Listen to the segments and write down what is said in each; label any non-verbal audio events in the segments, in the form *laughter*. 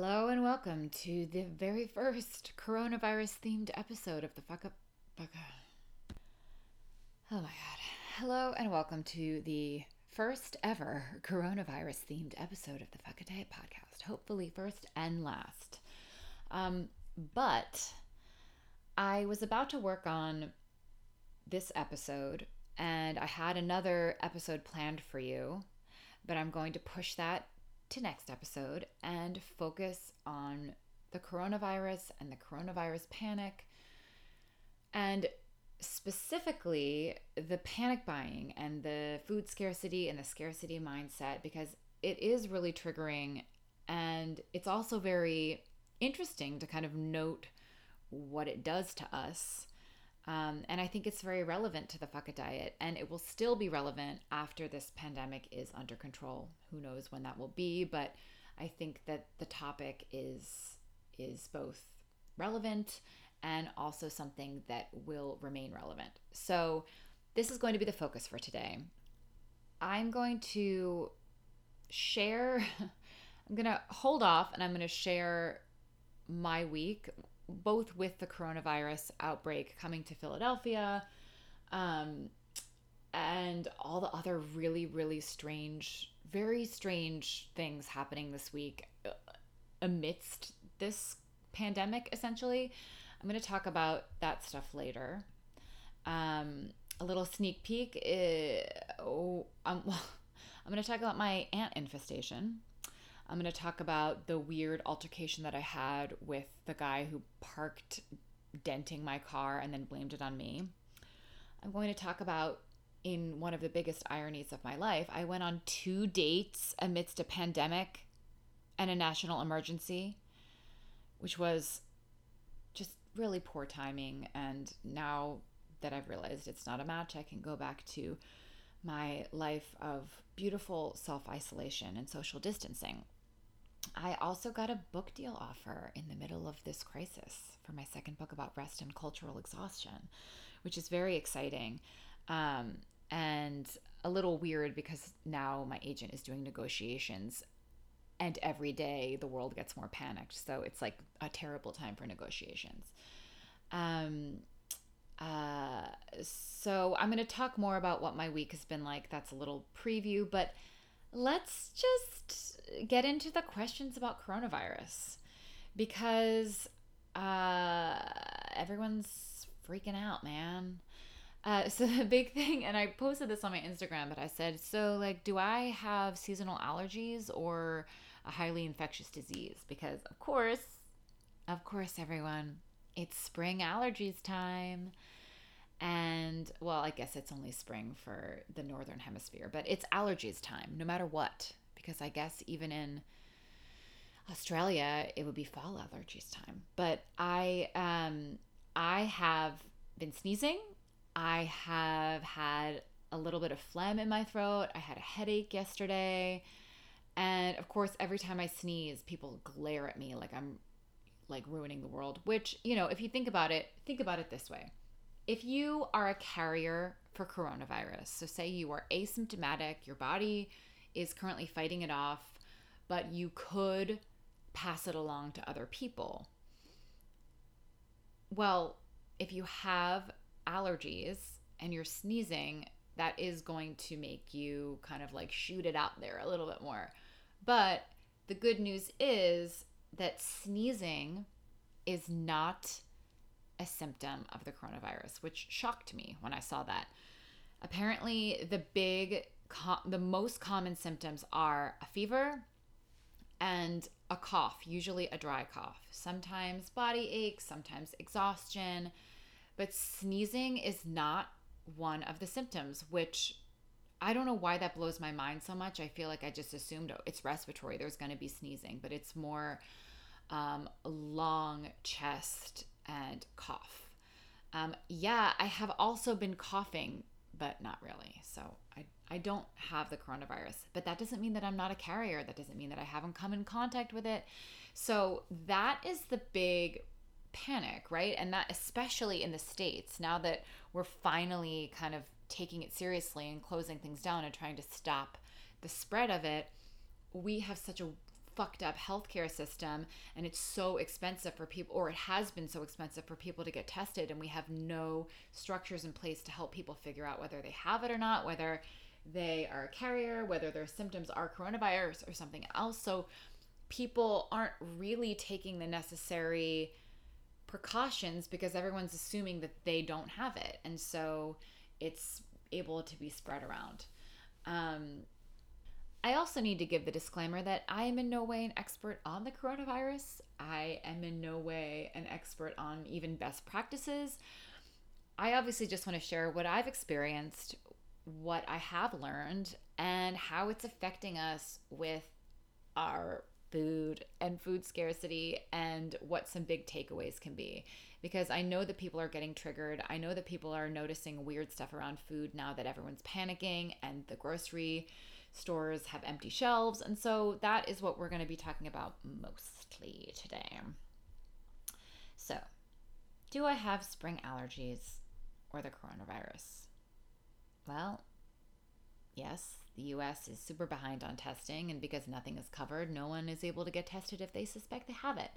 Hello and welcome to the very first coronavirus themed episode of the Fuck Up Fuck Up. Oh my god. Hello and welcome to the first ever coronavirus themed episode of the Fuck It Diet podcast. Hopefully, first and last. Um, but I was about to work on this episode and I had another episode planned for you, but I'm going to push that to next episode and focus on the coronavirus and the coronavirus panic and specifically the panic buying and the food scarcity and the scarcity mindset because it is really triggering. And it's also very interesting to kind of note what it does to us um, and I think it's very relevant to the fuck diet, and it will still be relevant after this pandemic is under control. Who knows when that will be, but I think that the topic is is both relevant and also something that will remain relevant. So, this is going to be the focus for today. I'm going to share *laughs* I'm going to hold off and I'm going to share my week both with the coronavirus outbreak coming to Philadelphia um, and all the other really, really strange, very strange things happening this week uh, amidst this pandemic, essentially. I'm going to talk about that stuff later. Um, a little sneak peek. Is, uh, oh, um, *laughs* I'm going to talk about my ant infestation. I'm going to talk about the weird altercation that I had with the guy who parked denting my car and then blamed it on me. I'm going to talk about in one of the biggest ironies of my life, I went on two dates amidst a pandemic and a national emergency, which was just really poor timing. And now that I've realized it's not a match, I can go back to my life of beautiful self isolation and social distancing. I also got a book deal offer in the middle of this crisis for my second book about rest and cultural exhaustion, which is very exciting. Um, and a little weird because now my agent is doing negotiations and every day the world gets more panicked. So it's like a terrible time for negotiations. Um, uh, so I'm going to talk more about what my week has been like. That's a little preview, but let's just get into the questions about coronavirus because uh, everyone's freaking out, man. Uh, *laughs* so the big thing, and I posted this on my Instagram, but I said, so like, do I have seasonal allergies or a highly infectious disease? Because of course, of course, everyone, it's spring allergies time. And well, I guess it's only spring for the northern hemisphere, but it's allergies time no matter what. Because I guess even in Australia, it would be fall allergies time. But I um I have been sneezing. I have had a little bit of phlegm in my throat. I had a headache yesterday. And of course, every time I sneeze, people glare at me like I'm like ruining the world, which, you know, if you think about it, think about it this way if you are a carrier for coronavirus, so say you are asymptomatic, your body is currently fighting it off, but you could pass it along to other people. Well, if you have allergies and you're sneezing, that is going to make you kind of like shoot it out there a little bit more. But the good news is that sneezing is not a symptom of the coronavirus, which shocked me when I saw that. Apparently, the big, the most common symptoms are a fever and a cough, usually a dry cough. Sometimes body aches, sometimes exhaustion, but sneezing is not one of the symptoms, which I don't know why that blows my mind so much. I feel like I just assumed oh, it's respiratory, there's going to be sneezing, but it's more um, long chest and cough. Um, yeah, I have also been coughing, but not really. So I, I don't have the coronavirus, but that doesn't mean that I'm not a carrier. That doesn't mean that I haven't come in contact with it. So that is the big panic, right? And that especially in the States, now that we're finally kind of taking it seriously and closing things down and trying to stop the spread of it, we have such a fucked up healthcare system and it's so expensive for people or it has been so expensive for people to get tested and we have no structures in place to help people figure out whether they have it or not whether they are a carrier whether their symptoms are coronavirus or something else. So people aren't really taking the necessary precautions because everyone's assuming that they don't have it and so it's able to be spread around. Um, I also need to give the disclaimer that I am in no way an expert on the coronavirus. I am in no way an expert on even best practices. I obviously just want to share what I've experienced, what I have learned, and how it's affecting us with our food and food scarcity and what some big takeaways can be. Because I know that people are getting triggered. I know that people are noticing weird stuff around food now that everyone's panicking and the grocery stores have empty shelves. And so that is what we're going to be talking about mostly today. So, do I have spring allergies or the coronavirus? Well, yes, the US is super behind on testing, and because nothing is covered, no one is able to get tested if they suspect they have it.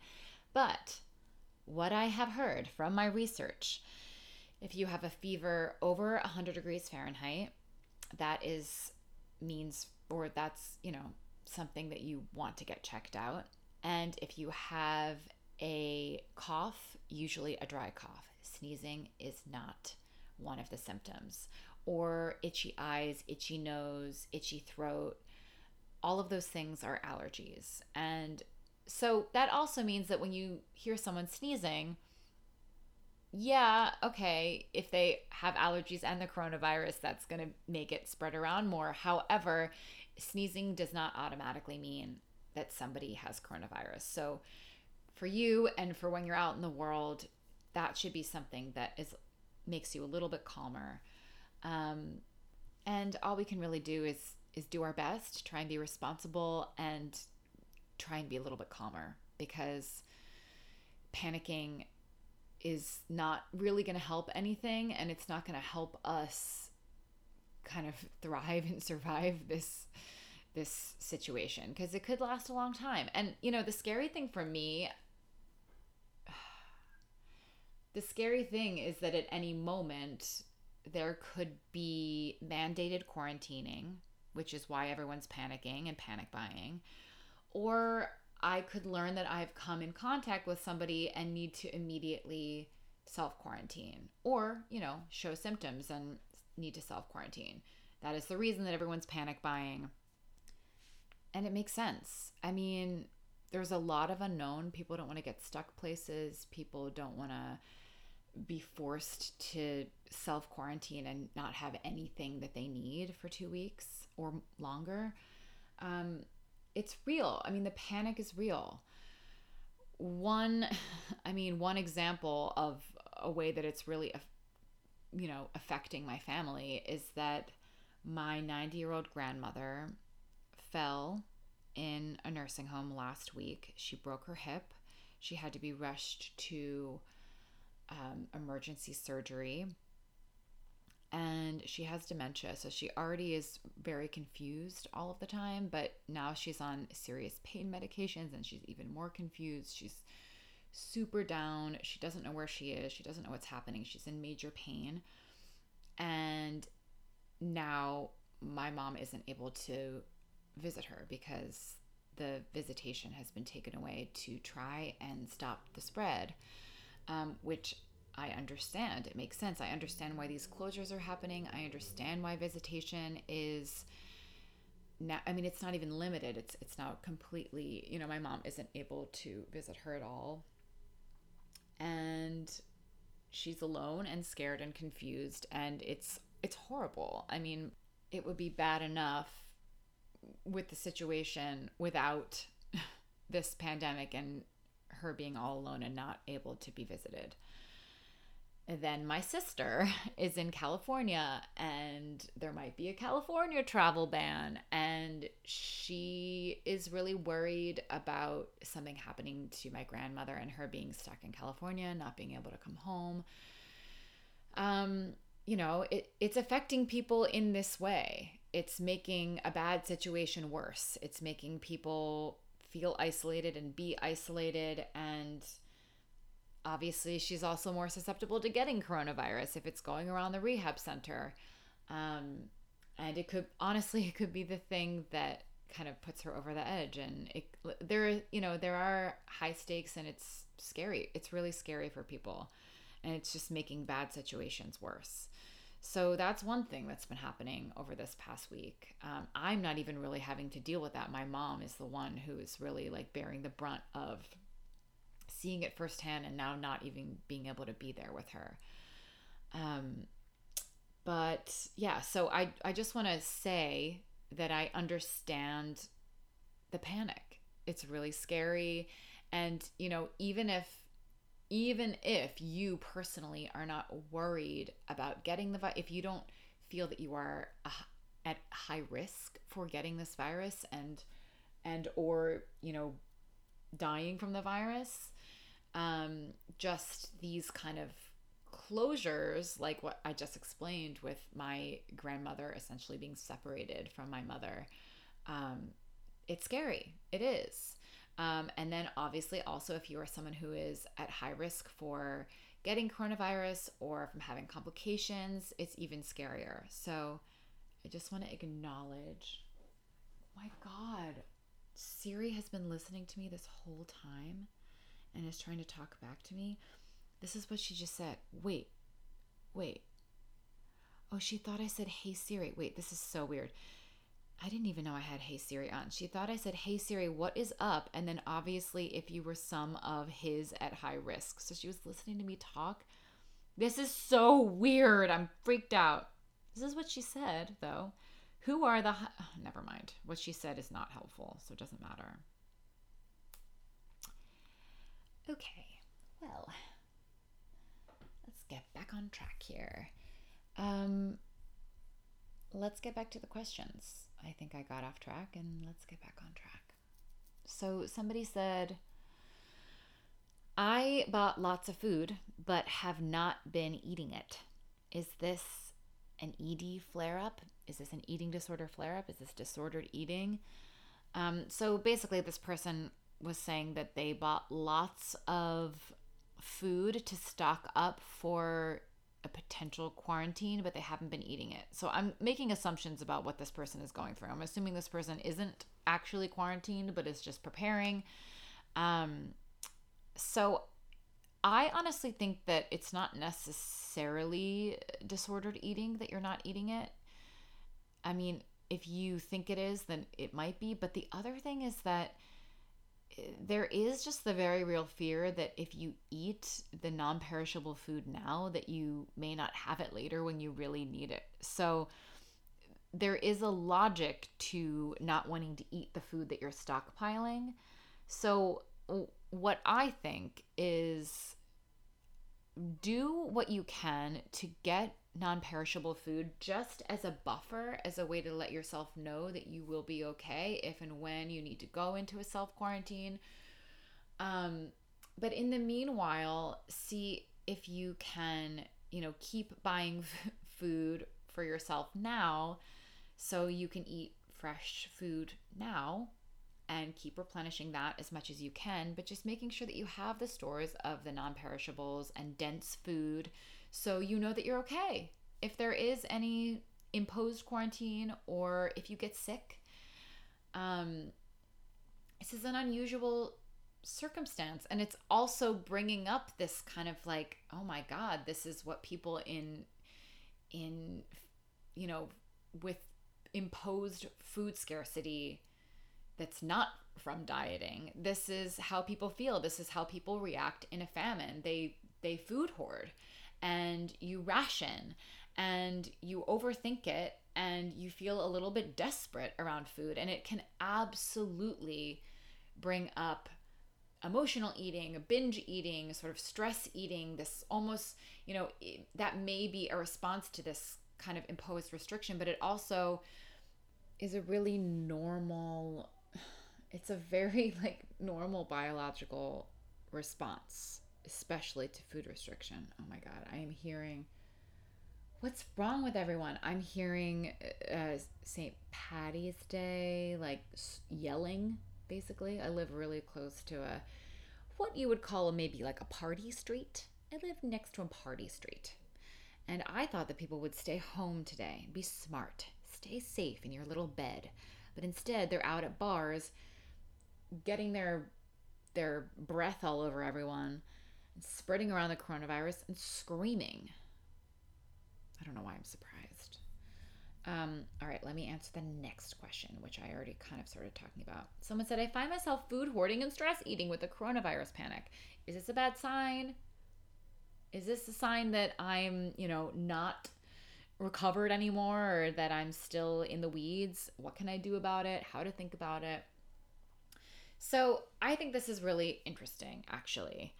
But what I have heard from my research, if you have a fever over 100 degrees Fahrenheit, that is means or that's, you know, something that you want to get checked out. And if you have a cough, usually a dry cough, sneezing is not one of the symptoms, or itchy eyes, itchy nose, itchy throat, all of those things are allergies. And so that also means that when you hear someone sneezing, yeah, okay, if they have allergies and the coronavirus, that's going to make it spread around more. However, sneezing does not automatically mean that somebody has coronavirus. So, for you and for when you're out in the world, that should be something that is makes you a little bit calmer. Um, and all we can really do is is do our best, try and be responsible, and try and be a little bit calmer because panicking is not really going to help anything and it's not going to help us kind of thrive and *laughs* survive this this situation because it could last a long time. And you know, the scary thing for me *sighs* the scary thing is that at any moment there could be mandated quarantining, which is why everyone's panicking and panic buying, or I could learn that I've come in contact with somebody and need to immediately self quarantine or, you know, show symptoms and need to self quarantine. That is the reason that everyone's panic buying. And it makes sense. I mean, there's a lot of unknown. People don't want to get stuck places. People don't want to be forced to self quarantine and not have anything that they need for two weeks or longer. Um, it's real. I mean, the panic is real. One, *laughs* I mean, one example of a way that it's really, you know, affecting my family is that my 90 year old grandmother fell in a nursing home last week. She broke her hip. She had to be rushed to um, emergency surgery and she has dementia. So she already is very confused all of the time, but now she's on serious pain medications and she's even more confused. She's super down. She doesn't know where she is. She doesn't know what's happening. She's in major pain. And now my mom isn't able to visit her because the visitation has been taken away to try and stop the spread, um, which I understand. It makes sense. I understand why these closures are happening. I understand why visitation is now I mean it's not even limited. It's it's now completely, you know, my mom isn't able to visit her at all. And she's alone and scared and confused and it's it's horrible. I mean, it would be bad enough with the situation without *laughs* this pandemic and her being all alone and not able to be visited then my sister *laughs* is in California and there might be a California travel ban and she is really worried about something happening to my grandmother and her being stuck in California, not being able to come home. Um, you know, it, it's affecting people in this way. It's making a bad situation worse. It's making people feel isolated and be isolated and obviously she's also more susceptible to getting coronavirus if it's going around the rehab center. Um, and it could honestly *laughs* it could be the thing that kind of puts her over the edge. And it there you know there are high stakes and it's scary. It's really scary for people. And it's just making bad situations worse. So that's one thing that's been happening over this past week. Um, i'm not even really having to deal with that. My mom is the one who is really like bearing the brunt of seeing it firsthand and now not even being able to be there with her um, but yeah so i i just want to say that I understand the panic. It's really scary. And, you know, even if even if you personally are not worried about getting the virus, if you don't feel that you are at high risk for getting this virus and and or you know dying from the virus um just these kind of closures, like what I just explained with my grandmother essentially being separated from my mother, um, it's scary. It is. Um, and then, obviously, also, if you are someone who is at high risk for getting coronavirus or from having complications, it's even scarier. So, I just want to acknowledge my God, Siri has been listening to me this whole time and is trying to talk back to me. This is what she just said. Wait, wait. Oh, she thought I said, Hey Siri. Wait, this is so weird. I didn't even know I had Hey Siri on. She thought I said, Hey Siri, what is up? And then obviously, if you were some of his at high risk. So she was listening to me talk. This is so weird. I'm freaked out. This is what she said, though. Who are the. Oh, never mind. What she said is not helpful, so it doesn't matter. Okay, well let's get back on track here. Um, let's get back to the questions. I think I got off track and let's get back on track. So, somebody said, I bought lots of food but have not been eating it. Is this an ED flare up? Is this an eating disorder flare up? Is this disordered eating? Um, so basically, this person was saying that they bought lots of food to stock up for a potential quarantine, but they haven't been eating it. So I'm making assumptions about what this person is going through. I'm assuming this person isn't actually quarantined, but is just preparing. Um, so I honestly think that it's not necessarily disordered eating that you're not eating it. I mean, if you think it is, then it might be. But the other thing is that there is just the very real fear that if you eat the non-perishable food now that you may not have it later when you really need it. So there is a logic to not wanting to eat the food that you're stockpiling. So what I think is do what you can to get non perishable food just as a buffer, as a way to let yourself know that you will be okay if and when you need to go into a self quarantine. Um, but in the meanwhile, see if you can, you know, keep buying f- *laughs* food for yourself now so you can eat fresh food now and keep replenishing that as much as you can, but just making sure that you have the stores of the non perishables and dense food so you know that you're okay. If there is any imposed quarantine or if you get sick, um, this is an unusual circumstance. And it's also bringing up this kind of like oh my god this is what people in in you know with imposed food scarcity that's not from dieting. This is how people feel. This is how people react in a famine. They they food hoard and you ration and you overthink it and you feel a little bit desperate around food and it can absolutely bring up emotional eating binge eating sort of stress eating this almost you know that may be a response to this kind of imposed restriction but it also is a really normal *sighs* it's a very *laughs* like normal biological response especially to food restriction. Oh my God, I am hearing. What's wrong with everyone? I'm hearing uh, St. Patty's Day, like yelling basically. I live really close to a what you would call maybe like a party street. I live next to a party street. And I thought that people would stay home today, be smart, stay safe in your little bed. But instead, they're out at bars getting their their breath all over everyone, spreading around the coronavirus and screaming. I don't know why I'm surprised. Um, all right, let me answer the next question, which I already kind of started talking about. Someone said, I find myself food hoarding and stress eating with the coronavirus panic. Is this a bad sign? Is this a sign that I'm, you know, not recovered anymore or that I'm still in the weeds? What can I do about it? How to think about it? So I think this is really interesting, actually.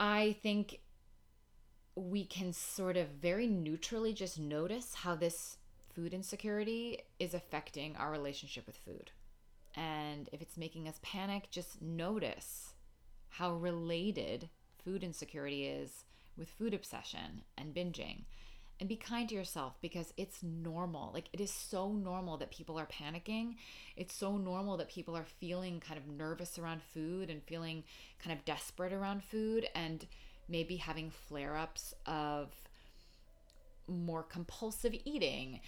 I think we can sort of very neutrally just notice how this food insecurity is affecting our relationship with food. And if it's making us panic, just notice how related food insecurity is with food obsession and binging. And be kind to yourself because it's normal. Like, it is so normal that people are panicking. It's so normal that people are feeling kind of nervous around food and feeling kind of desperate around food and maybe having flare ups of more compulsive eating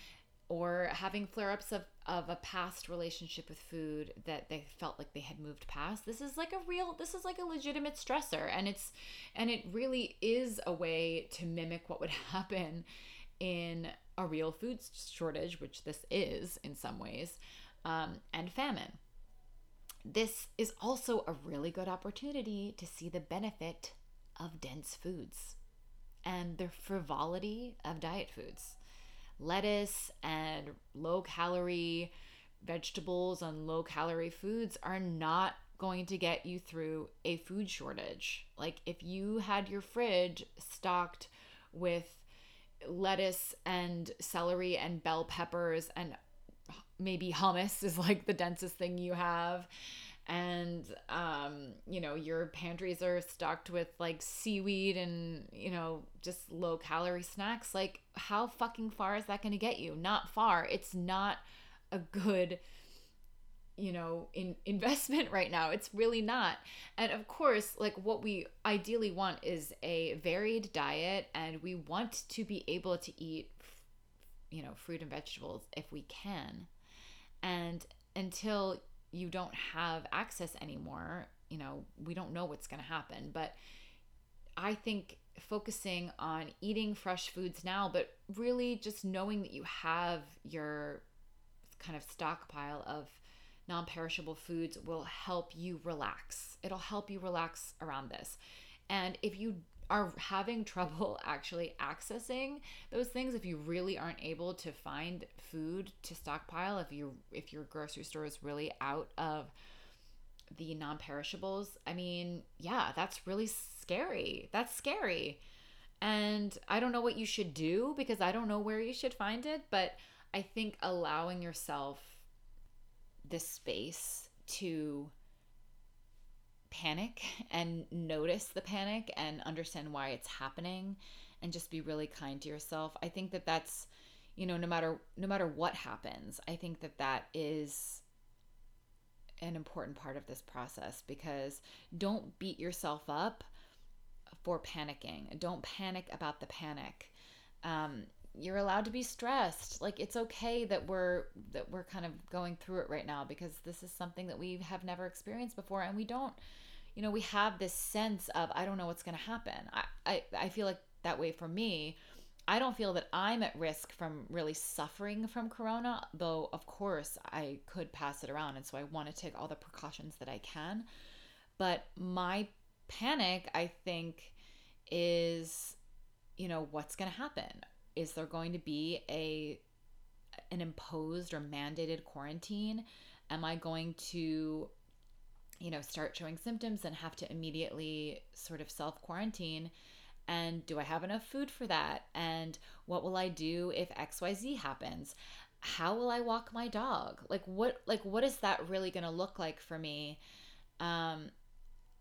or having flare ups of, of a past relationship with food that they felt like they had moved past. This is like a real, this is like a legitimate stressor. And it's, and it really is a way to mimic what would *laughs* happen in a real food shortage, which this is in some ways, um, and famine. This is also a really good opportunity to see the benefit of dense foods and the frivolity of diet foods lettuce and low calorie vegetables and low calorie foods are not going to get you through a food shortage. Like if you had your fridge stocked with lettuce and celery and bell peppers and maybe hummus is like the densest thing you have and um, you know your pantries are stocked with like seaweed and you know just low calorie snacks like how fucking far is that going to get you? Not far. It's not a good you know in *laughs* investment right now. It's really not. And of course like what we ideally want is a varied diet and we want to be able to eat you know fruit and vegetables if we can. And until you don't have access anymore, you know, we don't know what's going to happen. But I think focusing on eating fresh foods now, but really just knowing that you have your kind of stockpile of non perishable foods will help you relax. It'll help you relax around this. And if you are having trouble *laughs* actually accessing those things if you really aren't able to find food to stockpile if you if your grocery store is really out of the non-perishables. I mean yeah that's really scary. That's scary. And i don't know what you should do because i don't know where you should find it but i think allowing yourself this space to panic and notice the panic and understand why it's happening and just be really kind to yourself. I think that that's you know no matter no matter what happens, I think that that is an important part of this process because don't beat yourself up for panicking. Don't panic about the panic. Um, you're allowed to be stressed. Like it's okay that we're that we're kind of going through it right now because this is something that we have never experienced before and we don't you know, we have this sense of I don't know what's going to happen. I, I I feel like that way for me. I don't feel that I'm at risk from really suffering from corona, though of course I could pass it around and so I want to take all the precautions that I can. But my panic, I think is you know, what's going to happen? Is there going to be a an imposed or mandated quarantine? Am I going to you know, start showing symptoms and have to immediately sort of self quarantine? And do I have enough food for that? And what will I do if XYZ happens? How will I walk my dog? Like what like what is that really going to look like for me? Um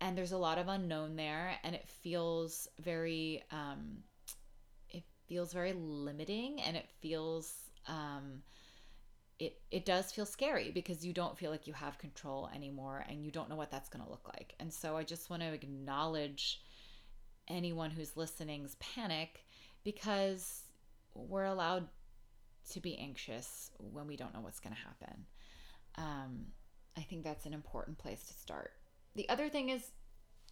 and there's a lot of unknown there and it feels very um feels very limiting and it feels um it, it does feel scary because you don't feel like you have control anymore and you don't know what that's going to look like. And so I just want to acknowledge anyone who's listening's panic because we're allowed to be anxious when we don't know what's going to happen. Um, I think that's an important place to start. The other thing is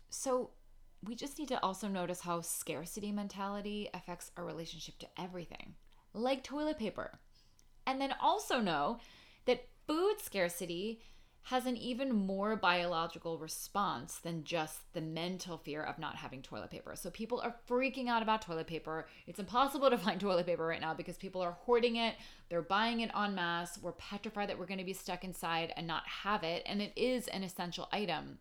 so we just need to also notice how scarcity mentality affects our relationship to everything, like toilet paper. And then also know that food scarcity has an even more biological response than just the mental fear of not having toilet paper. So people are freaking out about toilet paper. It's impossible *laughs* to find toilet paper right now because people are hoarding it, they're buying it en masse. We're petrified that we're going to be stuck inside and not have it, and it is an essential item.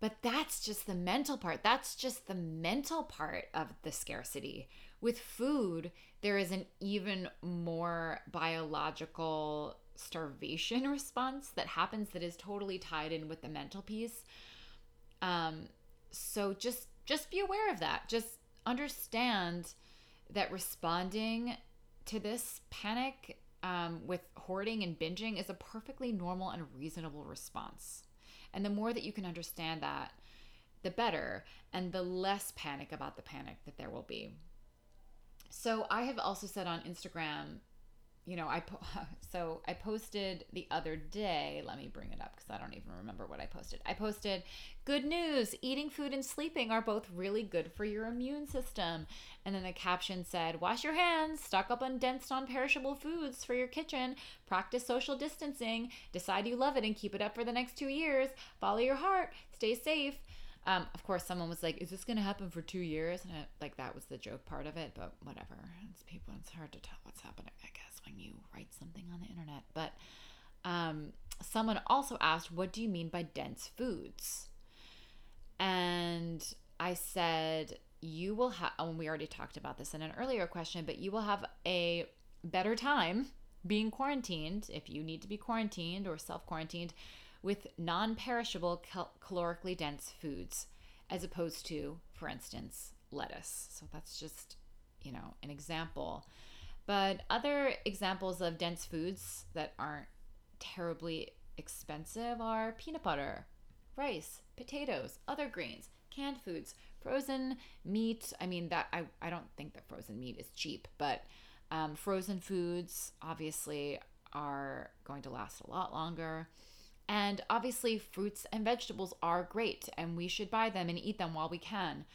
But that's just the mental part. That's just the mental part of the scarcity. With food, there is an even more biological starvation *laughs* response that happens that is totally tied in with the mental piece. Um, so just just be aware of that. Just understand that responding to this panic um, with hoarding and binging is a perfectly normal and reasonable response. And the more that you can understand that, the better, and the less panic about the panic that there will be. So I have also said on Instagram, you know, I po- *laughs* so I posted the other day. Let me bring it up because I don't even remember what I posted. I posted, "Good news: eating food and sleeping are both really good for your immune system." And then the caption said, "Wash your hands, stock up on dense, non-perishable foods for your kitchen, practice social distancing, decide you love it, and keep it up for the next two years. Follow your heart, stay safe." Um, of course, someone was like, "Is this going to happen for two years?" And I, like that was the joke part of it, but whatever. It's people. It's hard to tell what's happening. I guess when you write something on the internet. But um, someone also asked, "What do you mean by dense foods?" And I said, "You will have." And we already talked about this in an earlier question, but you will have a better time being quarantined if you need to be quarantined or self quarantined with non perishable cal- calorically dense foods, as opposed to, for instance, lettuce. So that's just, you know, an example. But other examples of dense foods that aren't terribly expensive are peanut butter, rice, potatoes, other grains, canned foods, frozen meat. I mean, that I, I don't think that frozen meat is cheap, but um, frozen foods obviously are going to last a lot longer. And obviously, fruits and vegetables are great, and we should buy them and eat them while we can.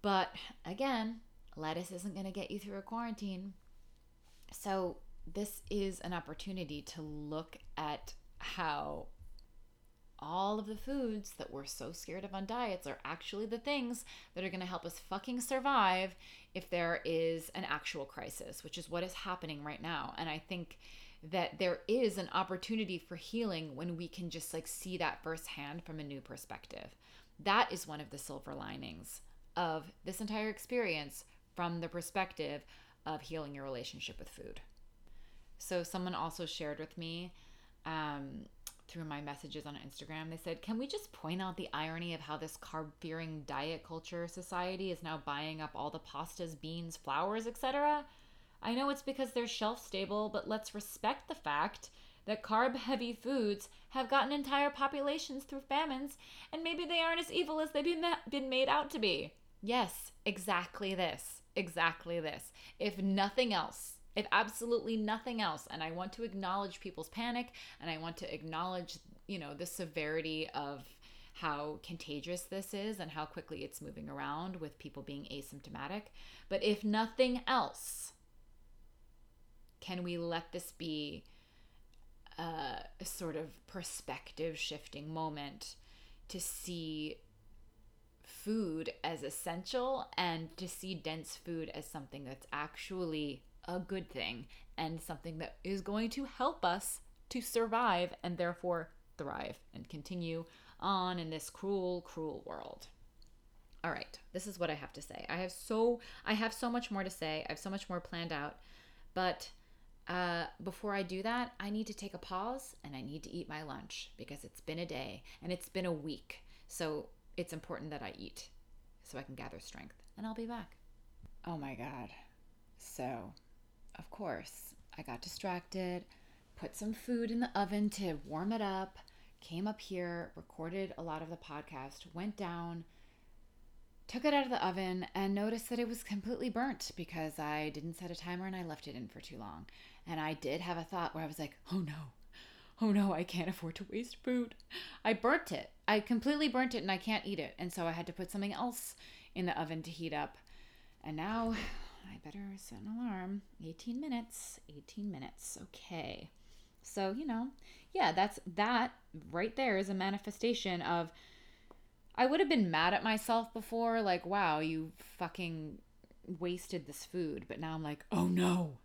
But again, lettuce isn't going to get you through a quarantine. So, this is an opportunity to look at how all of the foods that we're so scared of on diets are actually the things that are going to help us fucking survive if there is an actual crisis, which is what is happening right now. And I think that there is an opportunity for healing when we can just like see that firsthand from a new perspective. That is one of the silver linings of this entire experience from the perspective of healing your relationship with food. So, someone also shared with me um, through my messages on Instagram, they said, Can we just point out the irony of how this carb fearing diet culture society is now buying up all the pastas, beans, flours, etc.? I know it's because they're shelf stable, but let's respect the fact that carb heavy foods have gotten entire populations through famines, and maybe they aren't as evil as they've been made out to be. Yes, exactly this. Exactly this. If nothing else, if absolutely nothing else, and I want to acknowledge people's panic and I want to acknowledge, you know, the severity of how contagious this is and how quickly it's moving around with people being asymptomatic. But if nothing else, can we let this be a, sort of perspective shifting moment to see food as essential and to see dense food as something that's actually a good thing and something that is going to help us to survive and therefore thrive and continue on in this cruel cruel world. All right, this is what I have to say. I have so I have so much more to say. I have so much more planned out, but uh, before I do that, I need to take a pause and I need to eat my lunch because it's been a day and it's been a week. So it's important that I eat so I can gather strength. And I'll be back. Oh my God. So, of course, I got distracted, put some food in the oven to warm it up, came up here, recorded a lot of the podcast, went down, took it out of the oven, and noticed that it was completely burnt because I didn't set a timer and I left it in for too long. And I did have a thought where I was like, oh no, oh no, I can't afford to waste food. I burnt it. I completely burnt it and I can't eat it. And so I had to put something else in the oven to heat up. And now I better set an alarm. 18 minutes. 18 minutes. Okay. So, you know, yeah, that's that right there is a manifestation of I would have been mad at myself before like, wow, you fucking wasted this food, but now I'm like, "Oh no.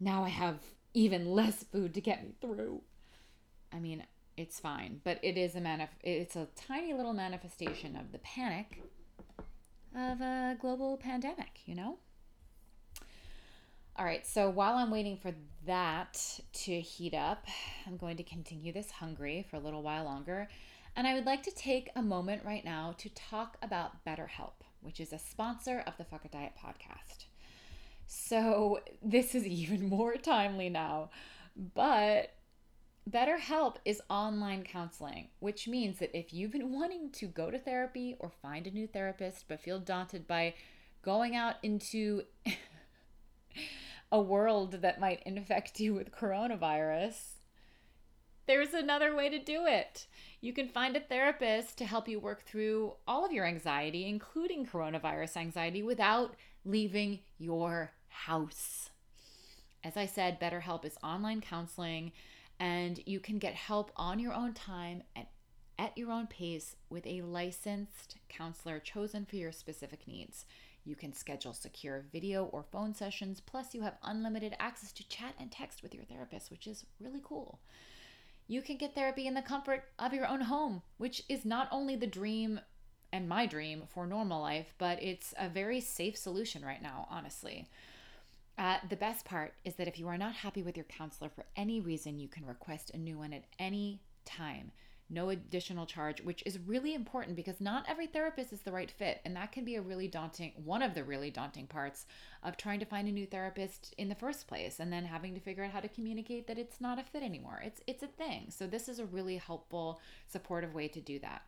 Now I have even less food to get me through." I mean, it's fine, but it is a manif- it's a tiny little manifestation of the panic of a global pandemic, you know? All right, so while I'm waiting for that to heat up, I'm going to continue this hungry for a little while longer. And I would like to take a moment right now to talk about BetterHelp, which is a sponsor of the Fuck It Diet podcast. So this is even *laughs* more timely now, but BetterHelp is online counseling, which means that if you've been wanting to go to therapy or find a new therapist but feel daunted by going out into *laughs* a world that might infect you with coronavirus, there's another way to do it. You can find a therapist to help you work through all of your anxiety, including coronavirus anxiety, without leaving your house. As I said, BetterHelp is online counseling and you can get help on your own time and at your own pace with a licensed counselor chosen for your specific needs. You can schedule secure video or phone sessions, plus, you have unlimited access to chat and text with your therapist, which is really cool. You can get therapy in the comfort of your own home, which is not only the dream and my dream for normal life, but it's a very safe solution right now, honestly. Uh, the best part is that if you are not happy with your counselor for any reason, you can request a new one at any time. No additional charge, which is really important because not every therapist is the right fit. And that can be a really daunting, one of the really daunting parts of trying to find a new therapist in the first place and then having to figure out how to communicate that it's not a fit anymore. It's, it's a thing. So, this is a really helpful, supportive way to do that.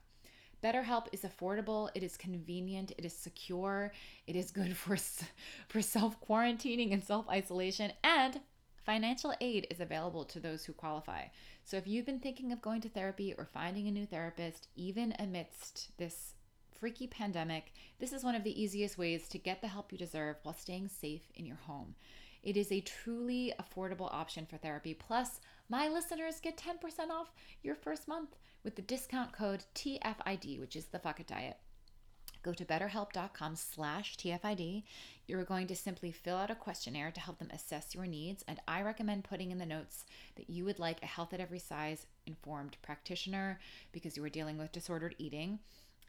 BetterHelp is affordable, it is convenient, it is secure, it is good for for self-quarantining and self-isolation and financial aid is available to those who qualify. So if you've been thinking of going to therapy or finding a new therapist even amidst this freaky pandemic, this is one of the easiest ways to get the help you deserve while staying safe in your home. It is a truly affordable option for therapy. Plus, my listeners get 10% off your first month with the discount code TFID, which is the Fuck It Diet. Go to betterhelp.com slash TFID. You're going to simply fill out a questionnaire to help them assess your needs. And I recommend putting in the notes that you would like a health at every size informed practitioner because you are dealing with disordered eating.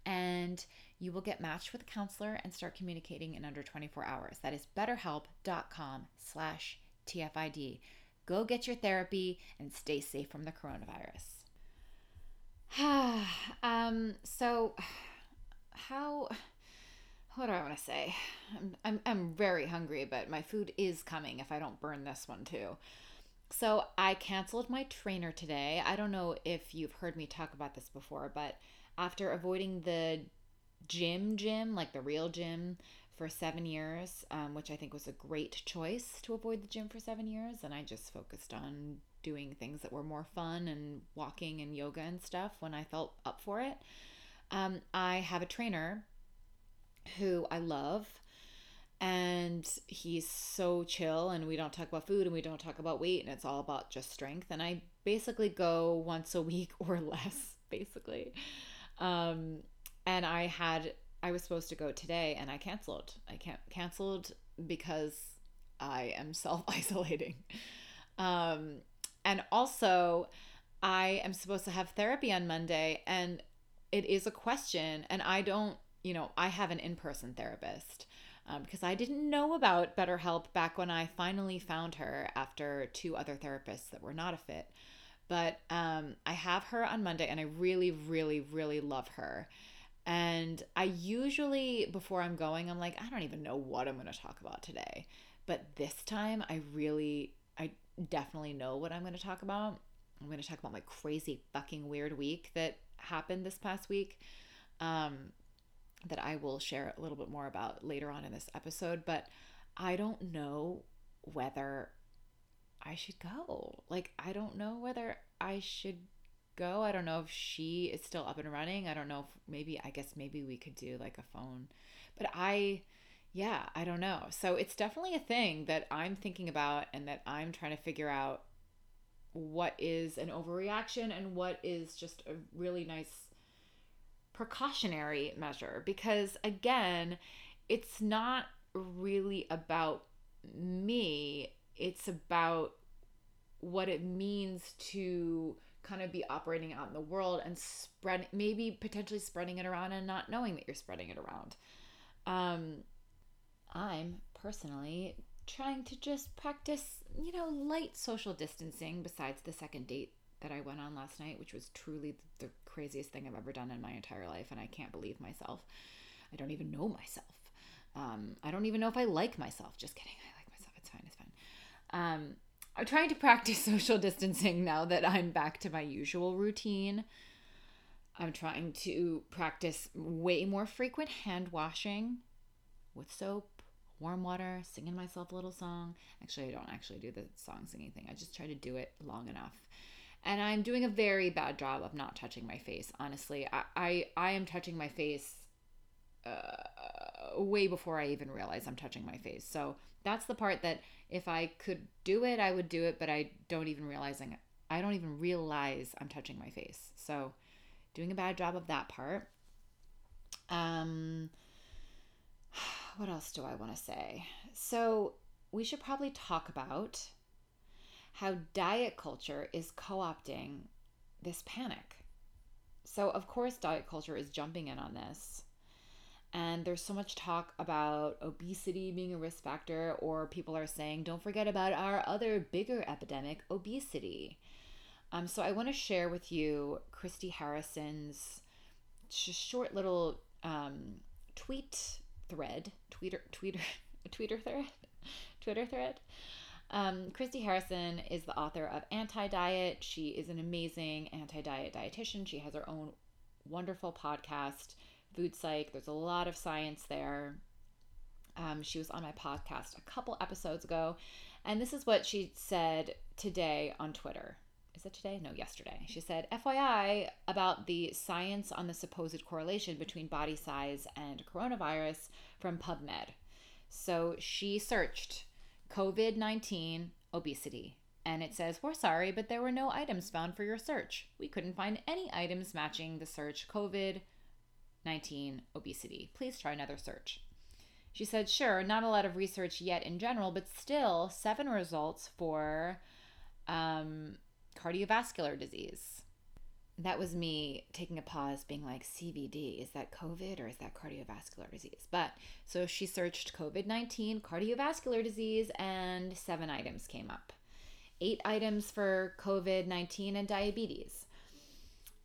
And you will get matched with a counselor and start communicating in under 24 hours. That is betterhelp.com slash TFID. Go get your therapy and stay safe from the coronavirus. *sighs* um, so how what do I want to say? I'm, I'm I'm very hungry, but my food is coming if I don't burn this one too. So I canceled my trainer today. I don't know if you've heard me talk about this before, but after avoiding the gym gym, like the real gym, for seven years, um, which I think was a great choice to avoid the gym for seven years. And I just focused on doing things that were more fun and walking and yoga and stuff when I felt up for it. Um, I have a trainer who I love, and he's so chill, and we don't talk about food and we don't talk about weight, and it's all about just strength. And I basically go once a week *laughs* or less, basically. Um, and I had I was supposed to go today and I canceled. I can't canceled because I am *laughs* self isolating. Um, and also, I am supposed to have therapy on Monday, and it is a question. And I don't, you know, I have an in person therapist um, because I didn't know about BetterHelp back when I finally found her after two other therapists that were not a fit. But um, I have her on Monday, and I really, really, really love her. And I usually, before I'm going, I'm like, I don't even know what I'm going to talk about today. But this time, I really, I definitely know what I'm going to talk about. I'm going to talk about my crazy fucking weird week that happened this past week. Um, that I will share a little bit more about later on in this episode. But I don't know whether I should go. Like, I don't know whether I should go. I don't know if she is still up and running. I don't know if maybe, I guess maybe we could do like a phone. But I, yeah, I don't know. So it's definitely a thing that I'm thinking about and that I'm trying to figure out what is an overreaction and what is just a really nice precautionary measure. Because again, it's not really about me, it's about what it means to kind of be operating out in the world and spread maybe potentially spreading it around and not knowing that you're spreading it around. Um, I'm personally trying to just practice, you know, light social distancing besides the second date that I went on last night, which was truly the craziest thing I've ever done in my entire life. And I can't believe myself. I don't even know myself. Um, I don't even know if I like myself. Just kidding. I like myself. It's fine. It's fine. Um, I'm trying to practice *laughs* social distancing now that I'm back to my usual routine. I'm trying to practice way more frequent hand washing with soap, warm water, singing myself a little song. Actually, I don't actually do the song singing thing. I just try to do it long enough. And I'm doing a very bad job of not touching my face. Honestly, I I, I am touching my face uh, way before I even realize I'm touching my face. So that's the part that if I could do it, I would do it, but I don't even realizing. I don't even realize I'm touching my face. So doing a bad job of that part. Um *sighs* what else do I want to say? So we should probably talk about how diet culture is co-opting this panic. So of course diet culture is jumping in on this and there's so much talk about obesity being a risk factor, or people are saying, don't forget about our other bigger epidemic, obesity. Um, so I want to share with you Christy Harrison's short little um, tweet thread, tweeter, tweeter, *laughs* tweeter thread, *laughs* Twitter thread. Um, Christy Harrison is the author of Anti Diet. She is an amazing anti diet dietitian. She has her own wonderful podcast food psych. There's a lot of science there. Um, she was on my podcast a couple episodes ago, and this is what she said today on Twitter. Is it today? No, yesterday. She said, FYI about the science on the supposed correlation between body size and coronavirus from PubMed. So she searched COVID 19 obesity. And it says, We're sorry, but there were no items found for your search. We couldn't find any items matching the search COVID 19 obesity. Please try another search. She said, sure, not a lot of research yet in general, but still seven results for um, cardiovascular disease. That was me taking a pause, being like, CVD, is that COVID or is that cardiovascular disease? But so she searched COVID 19, cardiovascular disease, and seven items came up. Eight items for COVID 19 and diabetes.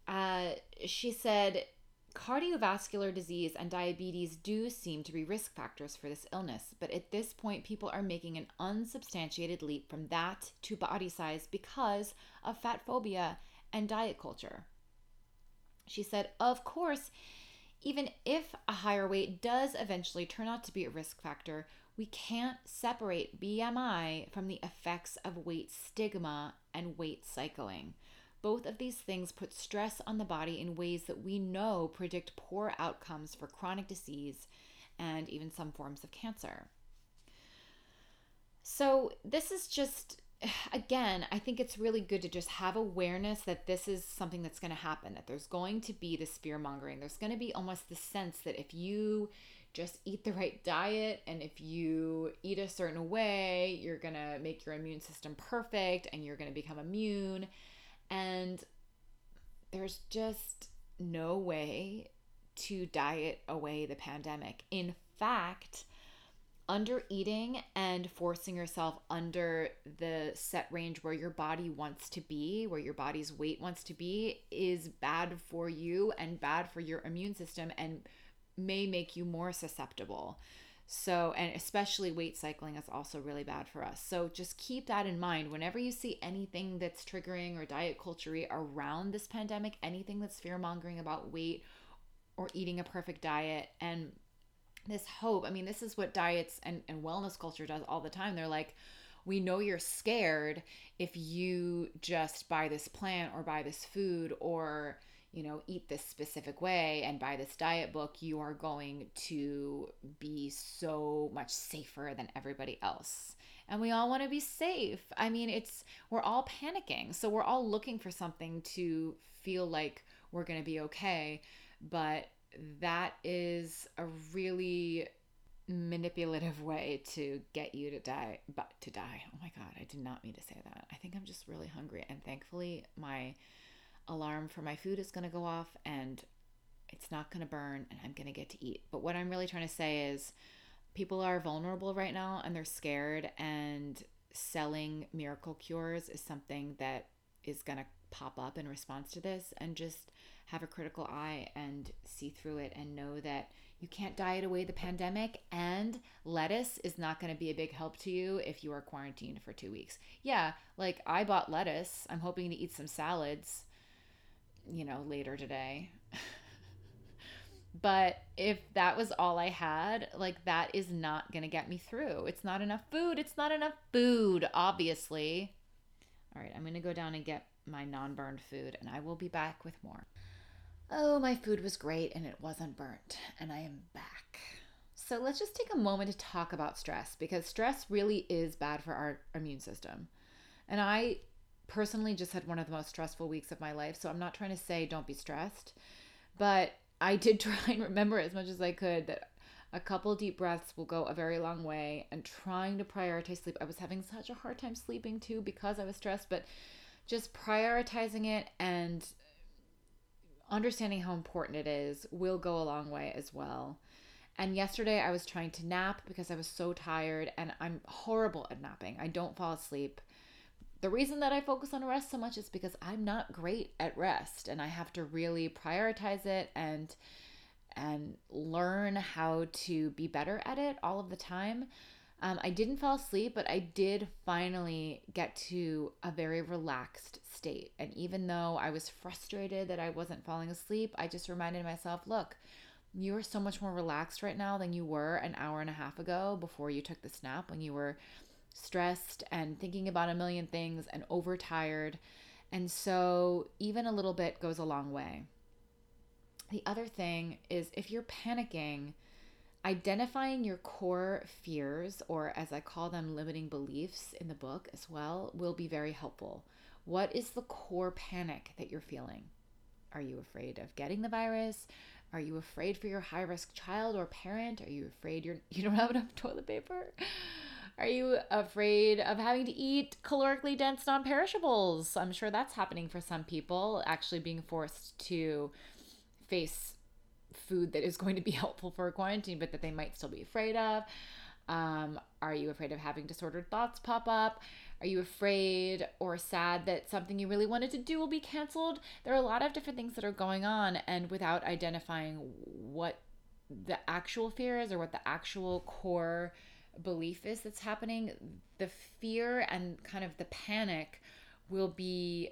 Uh, she said Cardiovascular disease and diabetes do seem to be risk factors for this illness, but at this point, people are making an unsubstantiated leap from that to body size because of fat phobia and diet culture. She said, Of course, even if a higher weight does eventually turn out to be a risk factor, we can't separate BMI from the effects of weight stigma and weight cycling. Both of these things put stress on the body in ways that we know predict poor outcomes for chronic disease and even some forms of cancer. So, this is just, again, I think it's really good to just have awareness that this is something that's going to happen, that there's going to be this fear mongering. There's going to be almost the sense that if you just eat the right diet and if you eat a certain way, you're going to make your immune system perfect and you're going to become immune. And there's just no way to diet away the pandemic. In fact, under eating and forcing yourself under the set range where your body wants to be, where your body's weight wants to be, is bad for you and bad for your immune system and may make you more susceptible. So, and especially weight cycling is also really bad for us. So, just keep that in mind whenever you see anything that's triggering or diet culture around this pandemic, anything that's fear mongering about weight or eating a perfect diet. And this hope, I mean, this is what diets and, and wellness culture does all the time. They're like, we know you're scared if you just buy this plant or buy this food or you know, eat this specific way and buy this diet book, you are going to be so much safer than everybody else. And we all want to be safe. I mean, it's, we're all panicking. So we're all looking for something to feel like we're going to be okay. But that is a really manipulative *laughs* way to get you to die but to die oh my god i did not mean to say that i think i'm just really hungry and thankfully my alarm for my food is going to go off and it's not going to burn and I'm going to get to eat. But what I'm really trying to say is people are vulnerable right now and they're scared and selling miracle cures is something that is going to pop up in response to this and just have a critical eye and see through it and know that you can't diet away the pandemic and lettuce is not going to be a big help to you if you are quarantined for 2 weeks. Yeah, like I bought lettuce. I'm hoping to eat some salads you know, later today. but if that was all I had, like that is not going to get me through. It's not enough food. It's not enough food, obviously. All right, I'm going to go down and get my non burned food and I will be back with more. Oh, my food was great and it wasn't burnt, and I am back. So let's just take a moment to talk about stress because stress really is bad for our immune system. And I personally just had one of the most stressful weeks of my life. So I'm not trying to say don't be stressed, but I did *laughs* try and remember as much as I could that a couple deep breaths will go a very long way and trying to prioritize sleep. I was having such a hard time sleeping too because I was stressed, but just prioritizing it and understanding how important it is will go a long way as well. And yesterday I was trying to nap because I was so tired and I'm horrible at napping. I don't fall asleep the reason that I focus on rest so much is because I'm not great at rest and I have to really prioritize it and and learn how to be better at it all of the time. Um, I didn't fall asleep, but I did finally get to a very relaxed state. And even though I was frustrated that I wasn't falling asleep, I just reminded myself look, you are so much more relaxed right now than you were an hour and a half ago before you took the snap when you were stressed and thinking about a million things and overtired. And so, even a little bit goes a long way. The other thing is if you're panicking, identifying your core fears, or as I call them, limiting beliefs in the book as well, will be very helpful. What is the core panic that you're feeling? Are you afraid of getting the virus? Are you afraid for your high risk child or parent? Are you afraid you're *laughs* you don't have enough toilet paper? Are you afraid of having to eat calorically dense non perishables? I'm sure that's happening for some people, actually being forced to face food that is going to be *laughs* helpful for a quarantine, but that they might still be afraid of. Um, are you afraid of having disordered thoughts pop up? Are you afraid or sad that something you really wanted to do will be canceled? There are a lot of different things that are going on, and without identifying what the actual fear is or what the actual core belief is that's happening, the fear and kind of the panic will be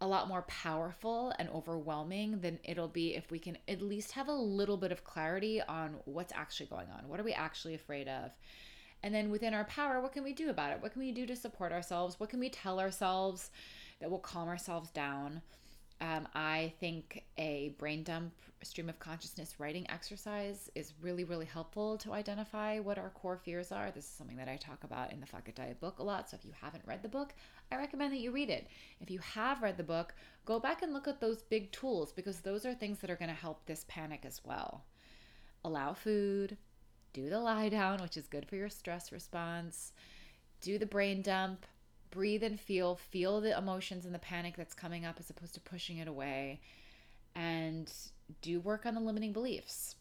a lot more powerful and overwhelming than it'll be if we can at least have a little bit of clarity on what's actually going on. What are we actually afraid of? And then within our power, what can we do about it? What can we do to support ourselves? What can we tell ourselves that will calm ourselves down? Um, I think a brain dump stream of consciousness writing exercise is really, really helpful to identify what our core fears are. This is something that I talk about in the Fuck It Diet book a lot. So if you haven't read the book, I recommend that you read it. If you have read the book, go back and look at those big tools because those are things that are going to help this panic as well. Allow food, do the lie down, which is good for your stress response, do the brain dump, breathe and feel, feel the emotions and the panic that's coming up as opposed to pushing it away and do work on the limiting beliefs.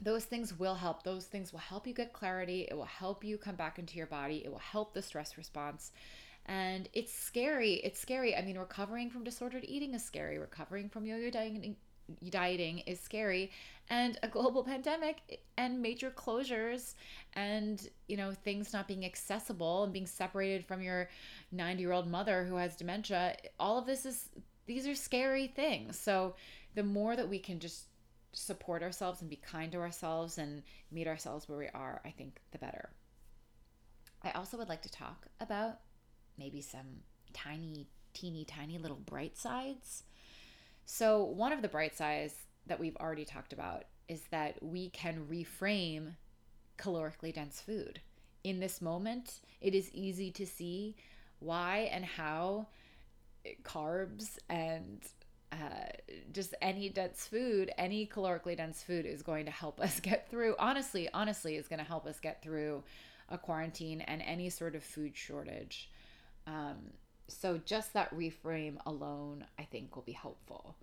Those things will help. Those things will help you get clarity. It will help you come back into your body. It will help the stress response. And it's scary. It's scary. I mean, recovering from disordered eating is scary. Recovering from yo yo dieting dieting is scary. And a global *laughs* pandemic and major closures and you know things not being accessible and being separated from your 90 year old mother who has dementia all of this is these are scary things. So the more that we can just support ourselves and be kind to ourselves and meet ourselves where we are i think the better. I also would like to talk about maybe some tiny teeny tiny little bright sides so, one of the bright sides that we've already talked about is that we can reframe calorically dense food. In this moment, it is easy to see why and how carbs and uh, just any dense food, any calorically dense food is going to help *laughs* us get through. Honestly, honestly, is going to help us get through a quarantine and any sort of food shortage. Um, so just that reframe alone, I think, will be helpful.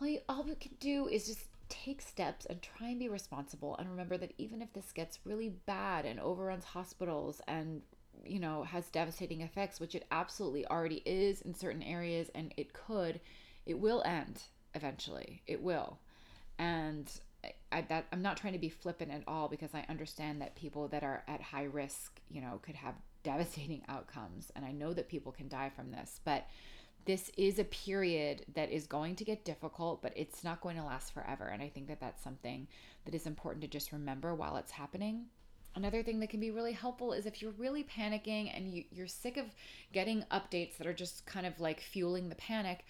All, you, all we can do is just take steps and try and be responsible and remember that even if this gets really bad and overruns hospitals and you know has devastating effects which it absolutely already is in certain areas and it could it will end eventually it will and I, that I'm not trying to be flippant at all because I understand that people that are at high risk you know could have devastating outcomes. And I know that people can die from this, but this is a period that is going to get difficult, but it's not going to last forever. And I think that that's something that is important to just remember while it's happening. Another thing that can be really helpful is if you're really panicking and you, you're sick of getting updates that are just kind of like fueling the panic,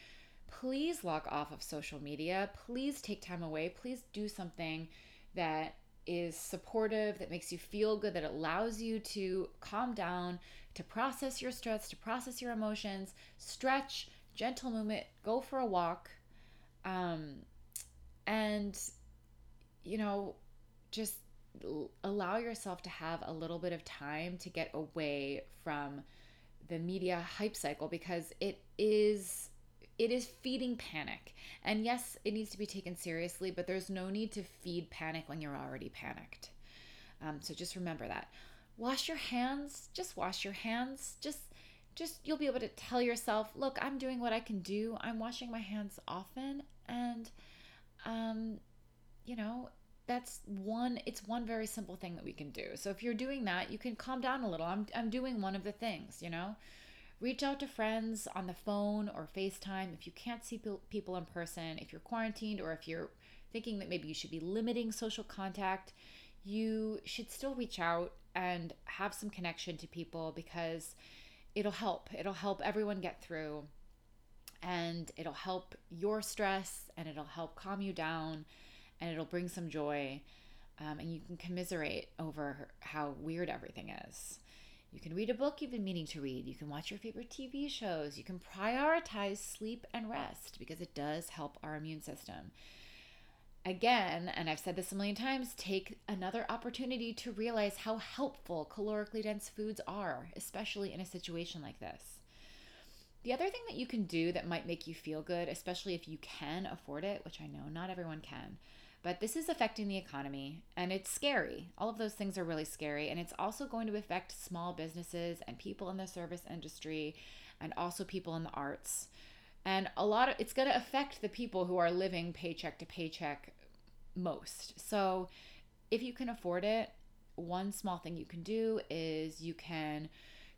please log off of social media. Please take time away. Please do something that is supportive, that makes you feel good, that allows you to calm down, to process your stress, to process your emotions, stretch, gentle movement, go for a walk, um, and, you know, just allow yourself to have a little bit of time to get away from the media hype cycle because it is it is feeding panic. And yes, it needs to be taken seriously, but there's no need to feed panic when you're already panicked. Um, so just remember that. Wash your hands. Just wash your hands. Just just you'll be able to tell yourself, look, I'm doing what I can do. I'm washing my hands often and um you know, that's one it's one very simple thing that we can do. So if you're doing that, you can calm down a little. I'm I'm doing one of the things, you know reach out to friends on the phone or FaceTime if you can't see people in person, if you're quarantined, or if you're thinking that maybe you should be limiting social contact, you should still reach out and have some connection to people because it'll help. It'll help everyone get through and it'll help your stress and it'll help calm you down and it'll bring some joy. Um, and you can commiserate over how weird everything is. You can read a book you've been meaning to read. You can watch your favorite TV shows. You can prioritize sleep and rest because it does help our immune system. Again, and I've said this a million times, take another opportunity to realize how helpful calorically dense foods are, especially in a situation like this. The other thing that you can do that might make you feel good, especially if you can afford it, which I know not everyone can, but this is affecting the economy and it's scary. All of those things are really scary. And it's also going to affect small businesses and people in the service industry and also people in the arts. And a lot of it's going to affect the people who are living paycheck to paycheck most. So if you can afford it, one small thing you can do is you can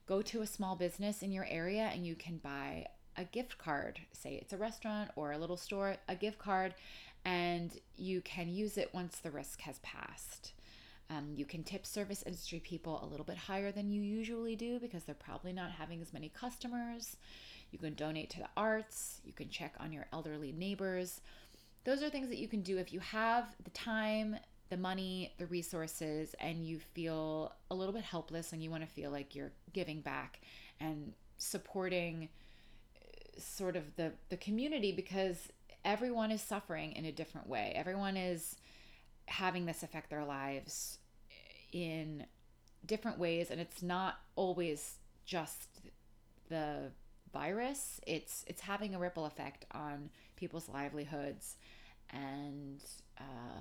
go to a small business in your area and you can buy a gift card. Say it's a restaurant or a little store, a gift card, and you can use it once the risk has passed. Um, you can tip service industry people a little bit higher than you usually do because they're probably not having as many customers. You can donate to the arts. You can check on your elderly neighbors. Those are things that you can do if you have the time, the money, the resources, and you feel a little bit helpless and you want to feel like you're giving back and supporting uh, sort of the, the community because everyone is suffering in a different way. Everyone is having this affect their lives in different ways and it's not always just the virus. It's it's having a ripple effect on people's livelihoods and uh,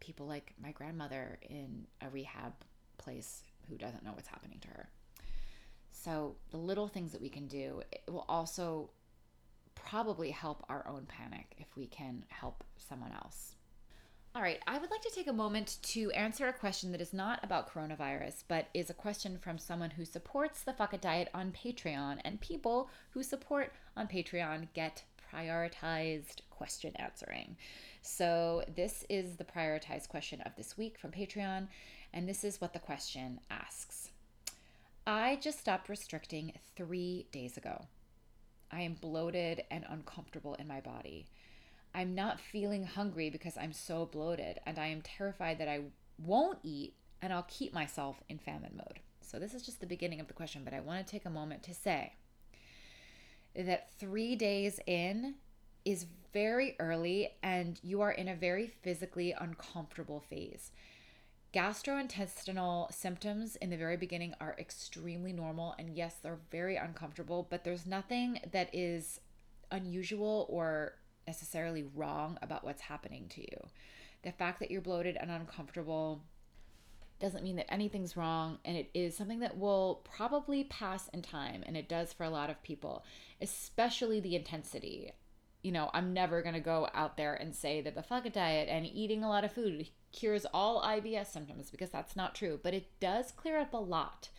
people like my grandmother in a rehab place who doesn't know what's happening to her. So the little things that we can do will also probably help our own panic if we can help someone else. All right, I would like to take a moment to answer a question that is not about coronavirus, but is a question from someone who supports the Fuck It Diet on Patreon. And people who support on Patreon get prioritized question answering. So, this is the prioritized question of this week from Patreon, and this is what the question asks I just stopped restricting three days ago. I am bloated and uncomfortable in my body. I'm not feeling hungry because I'm so bloated, and I am terrified that I won't eat and I'll keep myself in famine mode. So, this is just the beginning of the question, but I want to take a moment to say that three days in is very early and you are in a very physically uncomfortable phase. Gastrointestinal symptoms in the very beginning are extremely normal, and yes, they're very uncomfortable, but there's nothing that is unusual or necessarily wrong about what's happening to you. The fact that you're bloated and uncomfortable doesn't mean that anything's wrong, and it is something that will probably pass in time, and it does for a lot of people, especially the intensity. You know, I'm never to go out there and say that the Fuck It Diet and eating a lot of food cures all IBS symptoms because that's not true, but it does clear up a lot.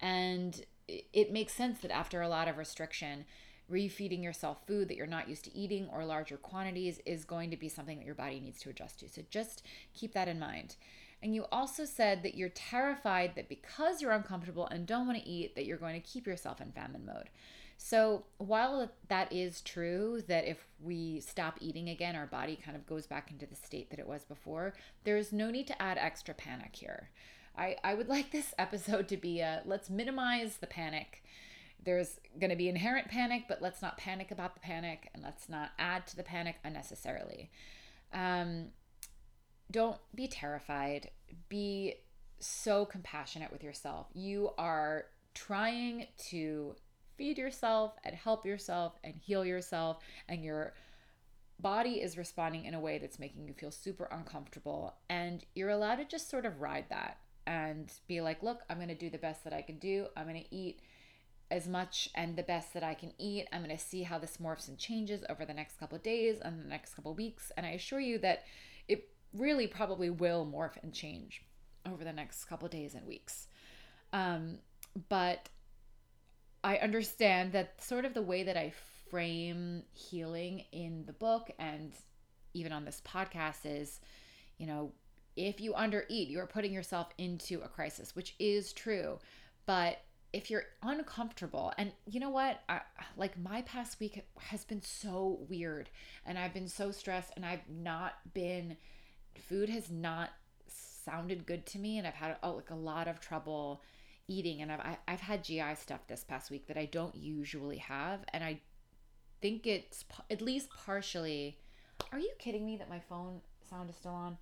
And it makes sense that after a lot of restriction, refeeding yourself food that you're not used to eating or larger quantities is going to be something that your body needs to adjust to. So just keep that in mind. And you also said that you're terrified that because you're uncomfortable and don't want to eat, that you're going to keep yourself in famine mode. So, while that is true, that if we stop eating again, our body kind of goes back into the state that it was before, there's no need to add extra panic here. I, I would *laughs* like this episode to be a let's minimize the panic. There's going to be inherent panic, but let's not panic about the panic and let's not add to the panic unnecessarily. Um, don't be terrified. Be so compassionate with yourself. You are trying to feed yourself and help yourself and heal yourself and your body is responding in a way that's making you feel super uncomfortable and you're allowed to just sort of ride that and be like look i'm going to do the best that i can do. I'm going to eat as much and the best that i can eat. I'm going to see how this morphs and changes over the next couple days and the next couple weeks and i assure you that it really probably will morph and change over the next couple days and weeks. Um, but I understand that sort of the way that I frame healing in the book and even on this podcast is, you know, if you undereat, you're putting yourself into a crisis, which is true. But if you're uncomfortable, and you know what? I, like my past week has been so weird, and I've been so stressed, and I've not been, food has not sounded good to me, and I've had oh, like a lot of trouble eating and I've I've had GI stuff this past week that I don't usually have and I think it's at least partially Are you kidding me that my phone sound is still on?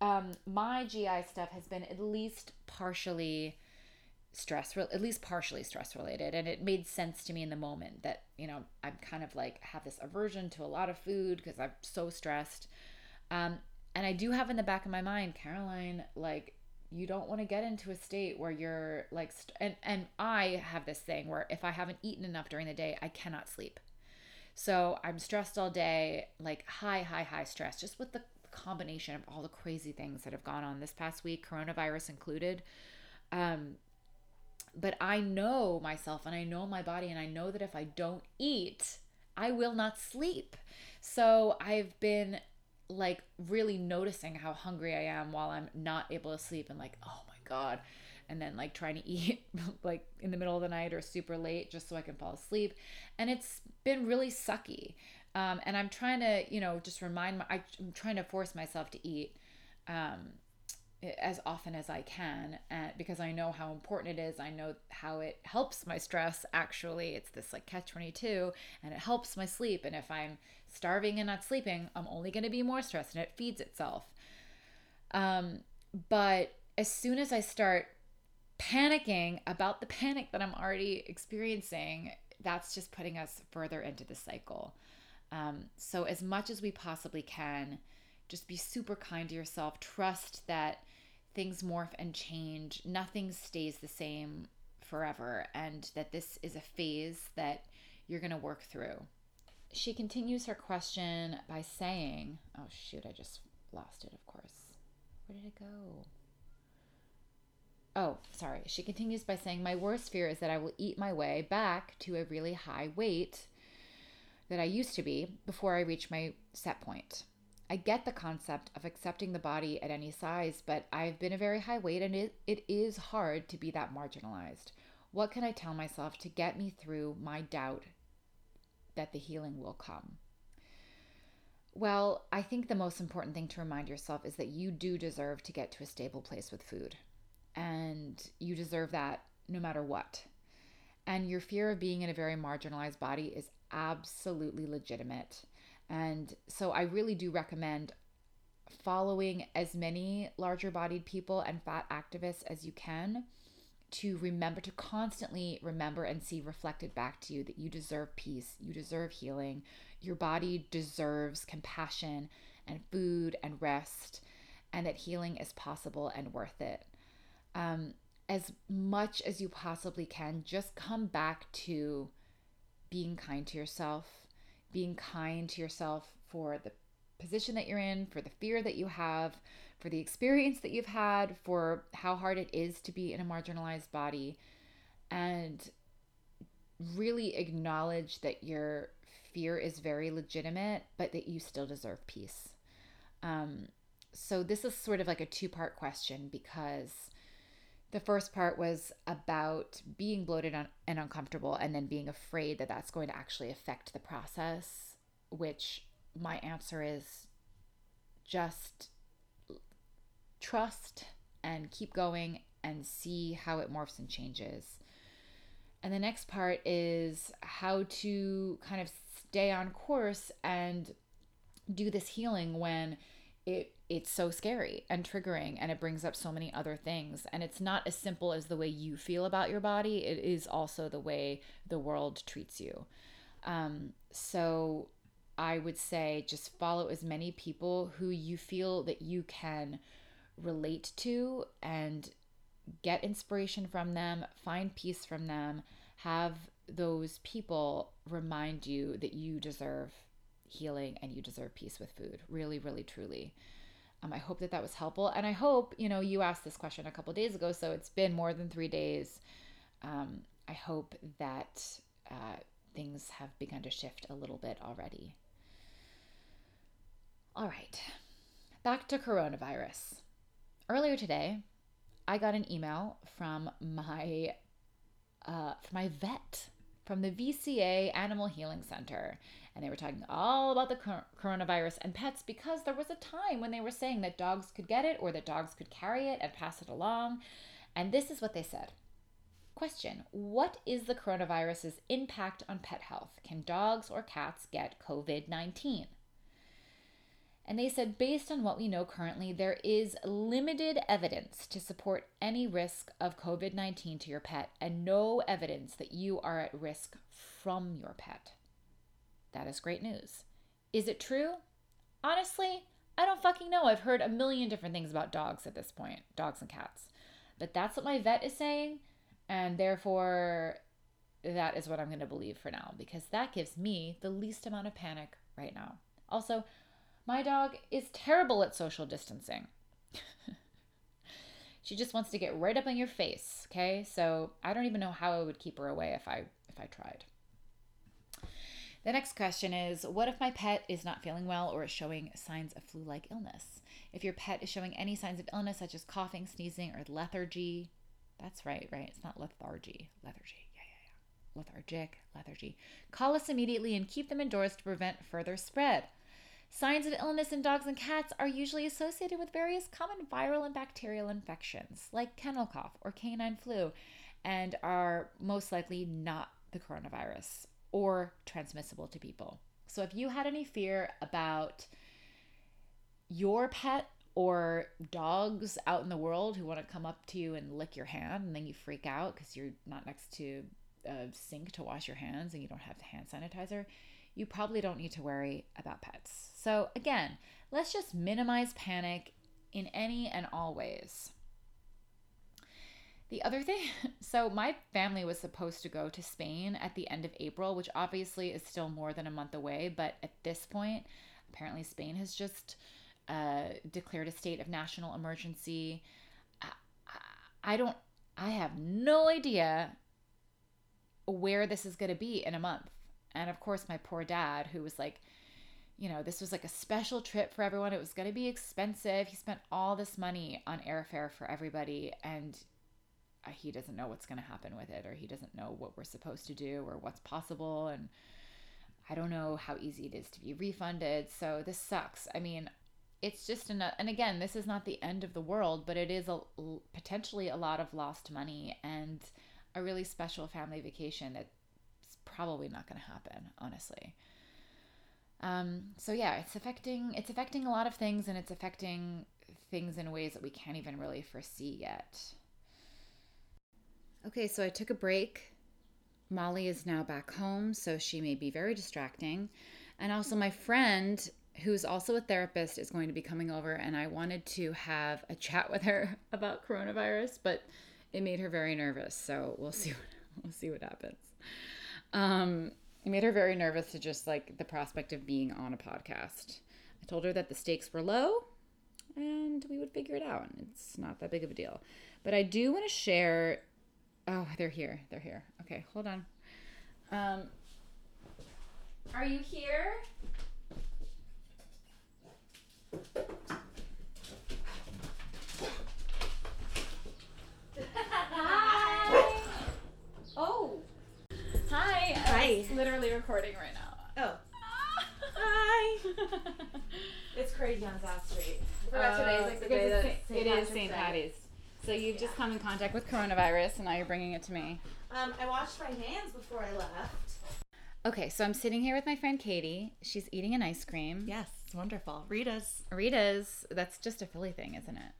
Um my GI stuff has been at least partially stress at least partially stress related and it made sense to me in the moment that you know i'm kind of like have this aversion to a lot of food because i'm so stressed um, and i do have in the back of my mind caroline like you don't want to get into a state where you're like st- and and I have this thing where if I haven't eaten enough during the day, I cannot sleep. So I'm stressed all day, like high high high stress just with the combination of all the crazy things that have gone on this past week, coronavirus included. Um but I know myself and I know my body and I know that if I don't eat, I will not sleep. So I've been like really noticing how hungry I am while I'm not able to sleep and like, oh my God. And then like trying to *laughs* eat like in the middle of the night or super late just so I can fall asleep. And it's been really sucky. Um, and I'm trying to, you know, just remind my, I'm trying to force myself to eat. Um, as often as I can and because I know how important it is. I know how it helps my stress actually. It's this like catch 22 and it helps my sleep and if I'm starving and not sleeping, I'm only going to be more stressed and it feeds itself. Um but as soon as I start panicking about the panic that I'm already experiencing, that's just putting us further into the cycle. Um, so, as much as we possibly can, just be super kind to yourself. Trust that things morph and change. Nothing stays the same forever, and that this is a phase that you're going to work through. she continues her question by saying, Oh, shoot, I just lost it, of course. Where did it go? Oh, sorry. She continues by saying, My worst fear is that I will eat my way back to a really high weight that I used to be before I reach my set point. I get the concept of accepting the body at any size, but I've been a very high weight and it, it is hard to be that marginalized. What can I tell myself to get me through my doubt that the healing will come? Well, I think the most important thing to remind yourself is that you do deserve to get to a stable place with food. And you deserve that no matter what. And your fear of being in a very marginalized body is absolutely legitimate. And so I really do recommend following as many larger bodied people and fat activists as you can to remember to constantly remember and see reflected back to you that you deserve peace, you deserve healing, your body deserves compassion and food and rest, and that healing is possible and worth it. Um, as much as you possibly can, just come back to being kind to yourself, being kind to yourself for the position that you're in, for the fear that you have, for the experience that you've had, for how hard it is to be in a marginalized body, and really acknowledge that your fear is very legitimate, but that you still deserve peace. Um, so, this is sort of like a two part question because the first part was about being bloated and uncomfortable and then being afraid that that's going to actually affect the process, which my answer is just trust and keep going and see how it morphs and changes. And the next part is how to kind of stay on course and do this healing when it it's so scary and triggering and it brings up so many other things and it's not as simple as the way you feel about your body it is also the way the world treats you um, so i would say just follow as many people who you feel that you can relate to and get inspiration from them find peace from them have those people remind you that you deserve healing and you deserve peace with food. Really, really, truly. Um, I hope that that was helpful. And I hope, you know, you asked this question a couple days ago, so it's been more than three days. Um, I hope that uh, things have begun to shift a little bit already. All right, back to coronavirus. Earlier today, I got an email from my uh, from my vet from the VCA Animal Healing Center, and they were talking all about the coronavirus and pets because there was a time when they were saying that dogs could get it or that dogs could carry it and pass it along. And this is what they said. Question What is the coronavirus's impact on pet health? Can dogs or cats get COVID 19? And they said, based on what we know currently, there is limited evidence to support any risk of COVID 19 to your pet and no evidence that you are at risk from your pet. That is great news. Is it true? Honestly, I don't fucking know. I've heard a million different things about dogs at this point, dogs and cats. But that's what my vet is saying, and therefore that is what I'm going to believe for now because that gives me the least amount of panic right now. Also, my dog is terrible at social distancing. *laughs* she just wants to get right up on your face, okay? So, I don't even know how I would keep her away if I if I tried. The next question is What if my pet is not feeling well or is showing signs of flu like illness? If your pet is showing any signs of illness, such as coughing, sneezing, or lethargy, that's right, right? It's not lethargy, lethargy. Yeah, yeah, yeah. Lethargic, lethargy. Call us immediately and keep them indoors to prevent further spread. Signs of illness in dogs and cats are usually associated with various common viral and bacterial infections, like kennel cough or canine flu, and are most likely not the coronavirus or transmissible to people. So if you had any fear about your pet or dogs out in the world who want to come up to you and lick your hand and then you freak out because you're not next to a sink to wash your hands and you don't have hand sanitizer, you probably don't need to worry about pets. So, again, let's just minimize panic in any and all ways. The other thing, *laughs* so my family was supposed to go to Spain at the end of April, which obviously is still more than a month away. But at this point, apparently Spain has just uh, declared a state of national emergency. I, I, I don't, I have no idea where this is going to be in a month. And of course, my poor dad, who was like, you know, this was like a special trip for everyone. It was going to be expensive. He spent all this money on airfare for everybody. And he doesn't know what's going to happen with it, or he doesn't know what we're supposed to do, or what's possible. And I don't know how easy it is to be refunded. So this sucks. I mean, it's just enough. And again, this is not the end of the world, but it is a potentially a lot of lost money and a really special family vacation that's probably not going to happen, honestly. Um, so yeah, it's affecting it's affecting a lot of things, and it's affecting things in ways that we can't even really foresee yet. Okay, so I took a break. Molly is now back home, so she may be very distracting. And also, my friend, who's also a therapist, is going to be coming over, and I wanted to have a chat with her *laughs* about coronavirus, but it made her very nervous. So we'll see. What, *laughs* we'll see what happens. Um, it made her very nervous to just like the prospect of being on a podcast. I told her that the stakes were low, and we would figure it out. It's not that big of a deal. But I do want to share Oh, they're here. They're here. Okay, hold on. Um, are you here? Hi. Oh. Hi. Hi. Literally recording right now. Oh. Hi. *laughs* it's crazy on South Street. I forgot today's like the day that St. it is St. Patty's. So you've just come in contact with coronavirus, and now you're bringing it to me. Um, I washed my hands before I left. Okay, so I'm sitting here with my friend Katie. She's eating an ice cream. Yes, it's wonderful. Rita's. Rita's. That's just a Philly thing, isn't it?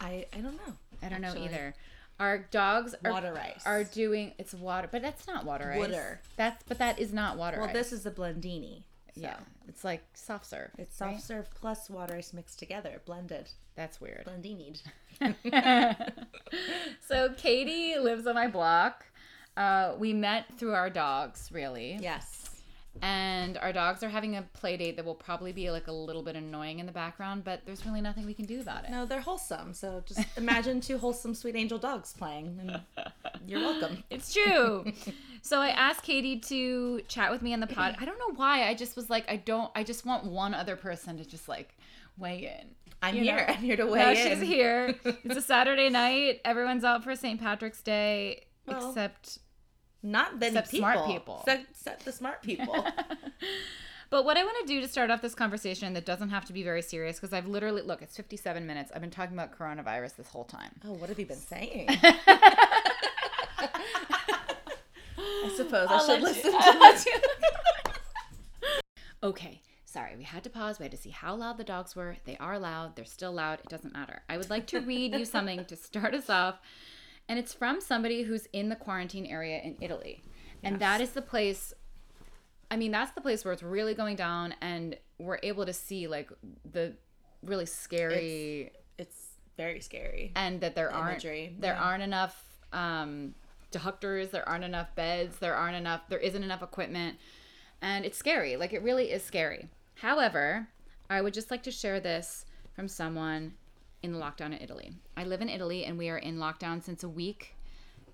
I I don't know. I don't know actually. either. Our dogs are, Water ice. are doing it's water, but that's not water ice. Water. That's but that is not water Well, ice. this is the blendini. So yeah, it's like soft serve. It's soft right? serve plus water ice mixed together, blended. That's weird. Blendini. *laughs* so Katie lives on my block. Uh, we met through our dogs, really. yes. And our dogs are having a play date that will probably be like a little bit annoying in the background, but there's really nothing we can do about it. No, they're wholesome. So just *laughs* imagine two wholesome sweet angel dogs playing, and *laughs* you're welcome. It's true. so I asked Katie to chat with me on the pod. I don't know why. I just was like, I don't. I just want one other person to just like weigh in. I'm You here. know? I'm here to weigh she's in. She's here. It's a *laughs* Saturday night. Everyone's out for St. Patrick's Day, Well, except. Not many Except people. smart people. Except, except the smart people. *laughs* But what I want to do to start off this conversation that doesn't have to be very serious, because I've literally look, it's 57 minutes. I've been talking about coronavirus this whole time. oh, what have you been saying? *laughs* I suppose I I'll should let you- listen I'll to that. Okay, sorry, we had to pause. We had to see how loud the dogs were. They are loud. They're still loud. It doesn't matter. I would like to read you something to start us off, and it's from somebody who's in the quarantine area in Italy, and that is the place. I mean, that's the place where it's really going down, and we're able to see like the really scary It's very scary. and that there aren't there yeah. aren't enough um, doctors, there aren't enough beds, there aren't enough, there isn't enough equipment, and it's scary. Like it really is scary. However, I would just like to share this from someone in the lockdown in Italy. I live in Italy, and we are in lockdown since a week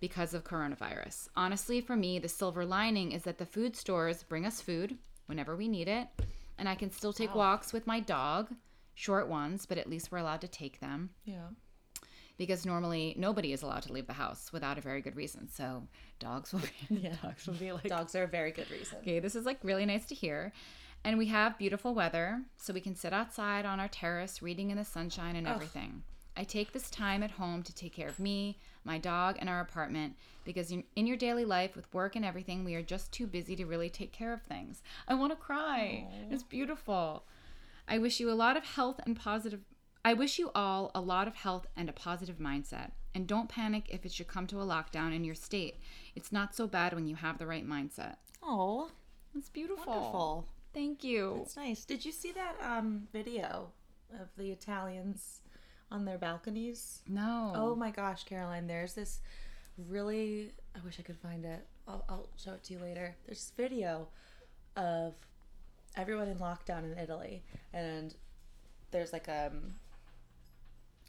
because of coronavirus. Honestly, for me, the silver lining is that the food stores bring us food whenever we need it, and I can still take walks with my dog, short ones, but at least we're allowed to take them Yeah. because normally nobody is allowed to leave the house without a very good reason. So dogs will be *laughs* Yeah. dogs will be like Dogs are a very good reason. okay, this is like really nice to hear. And we have beautiful weather, so we can sit outside on our terrace reading in the sunshine and everything. I take this time at home to take care of me, my dog, and our apartment because in, in your daily life with work and everything, we are just too busy to really take care of things. I want to cry. It's beautiful. I wish you a lot of health and positive. I wish you all a lot of health and a positive mindset. And don't panic if it should come to a lockdown in your state. It's not so bad when you have the right mindset. Oh, It's beautiful. wonderful. Thank you. That's nice. Did you see that um video of the Italians on their balconies? No. Oh my gosh, Caroline, there's this really I wish I could find it. I'll, I'll show it to you later. There's this video of everyone in lockdown in Italy and there's like um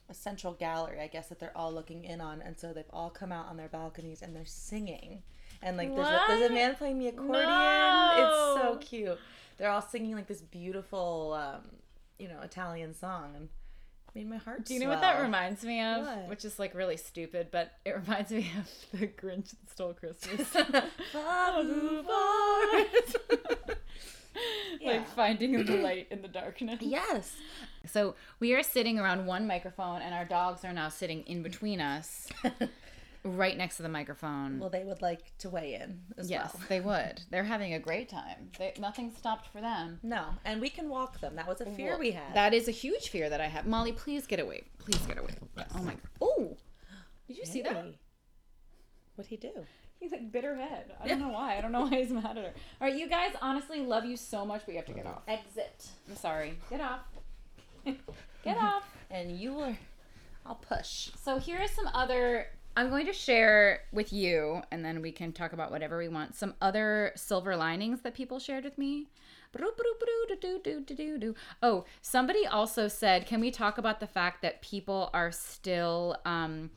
a central gallery, I guess, that they're all looking in on, and so they've all come out on their balconies and they're singing, and like there's a, there's a man playing the accordion. No. It's so cute. They're all singing like this beautiful, um, you know, Italian song, and it made my heart. Do you know what that reminds me of? What? Which is like really stupid, but it reminds me of *laughs* the Grinch that stole Christmas. *laughs* *laughs* Yeah. Like finding the *clears throat* light in the darkness. yes. So we are sitting around one microphone, and our dogs are now sitting in between us, right next to the microphone. well, they would like to weigh in as yes, well. they *laughs* would. They're having a great time. They, nothing stopped for them. No, and we can walk them. That was a fear we had. That is a huge fear that I have. Molly, please get away. Please get away. Oh my. Oh, did you see that? What'd he do? He's like bitter head. I don't know why. I don't know why he's mad at her. All right, you guys, honestly, love you so much, but you have to get off. Exit. I'm sorry. Get off. *laughs* get off. And you were. I'll push. So here are some other. I'm going to share with you, and then we can talk about whatever we want. Some other silver linings that people shared with me. Oh, somebody also said, can we talk about the fact that people are still um,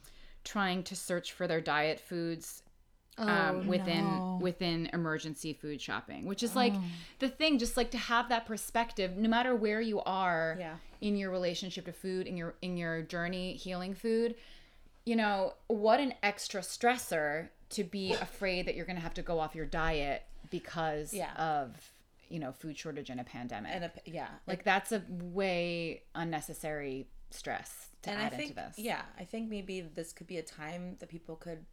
trying to search for their diet foods um, within within emergency food shopping, which is like the thing. Just like to have that perspective, no matter where you are Yeah. in your relationship to food, in your in your journey healing food, you know what an extra stressor to be *sighs* afraid that you're going to have to go off your diet because Yeah. of you know food shortage and a pandemic. And a, yeah. like that's a way unnecessary stress to and add I think, into this. yeah, I think maybe this could be a time that people could,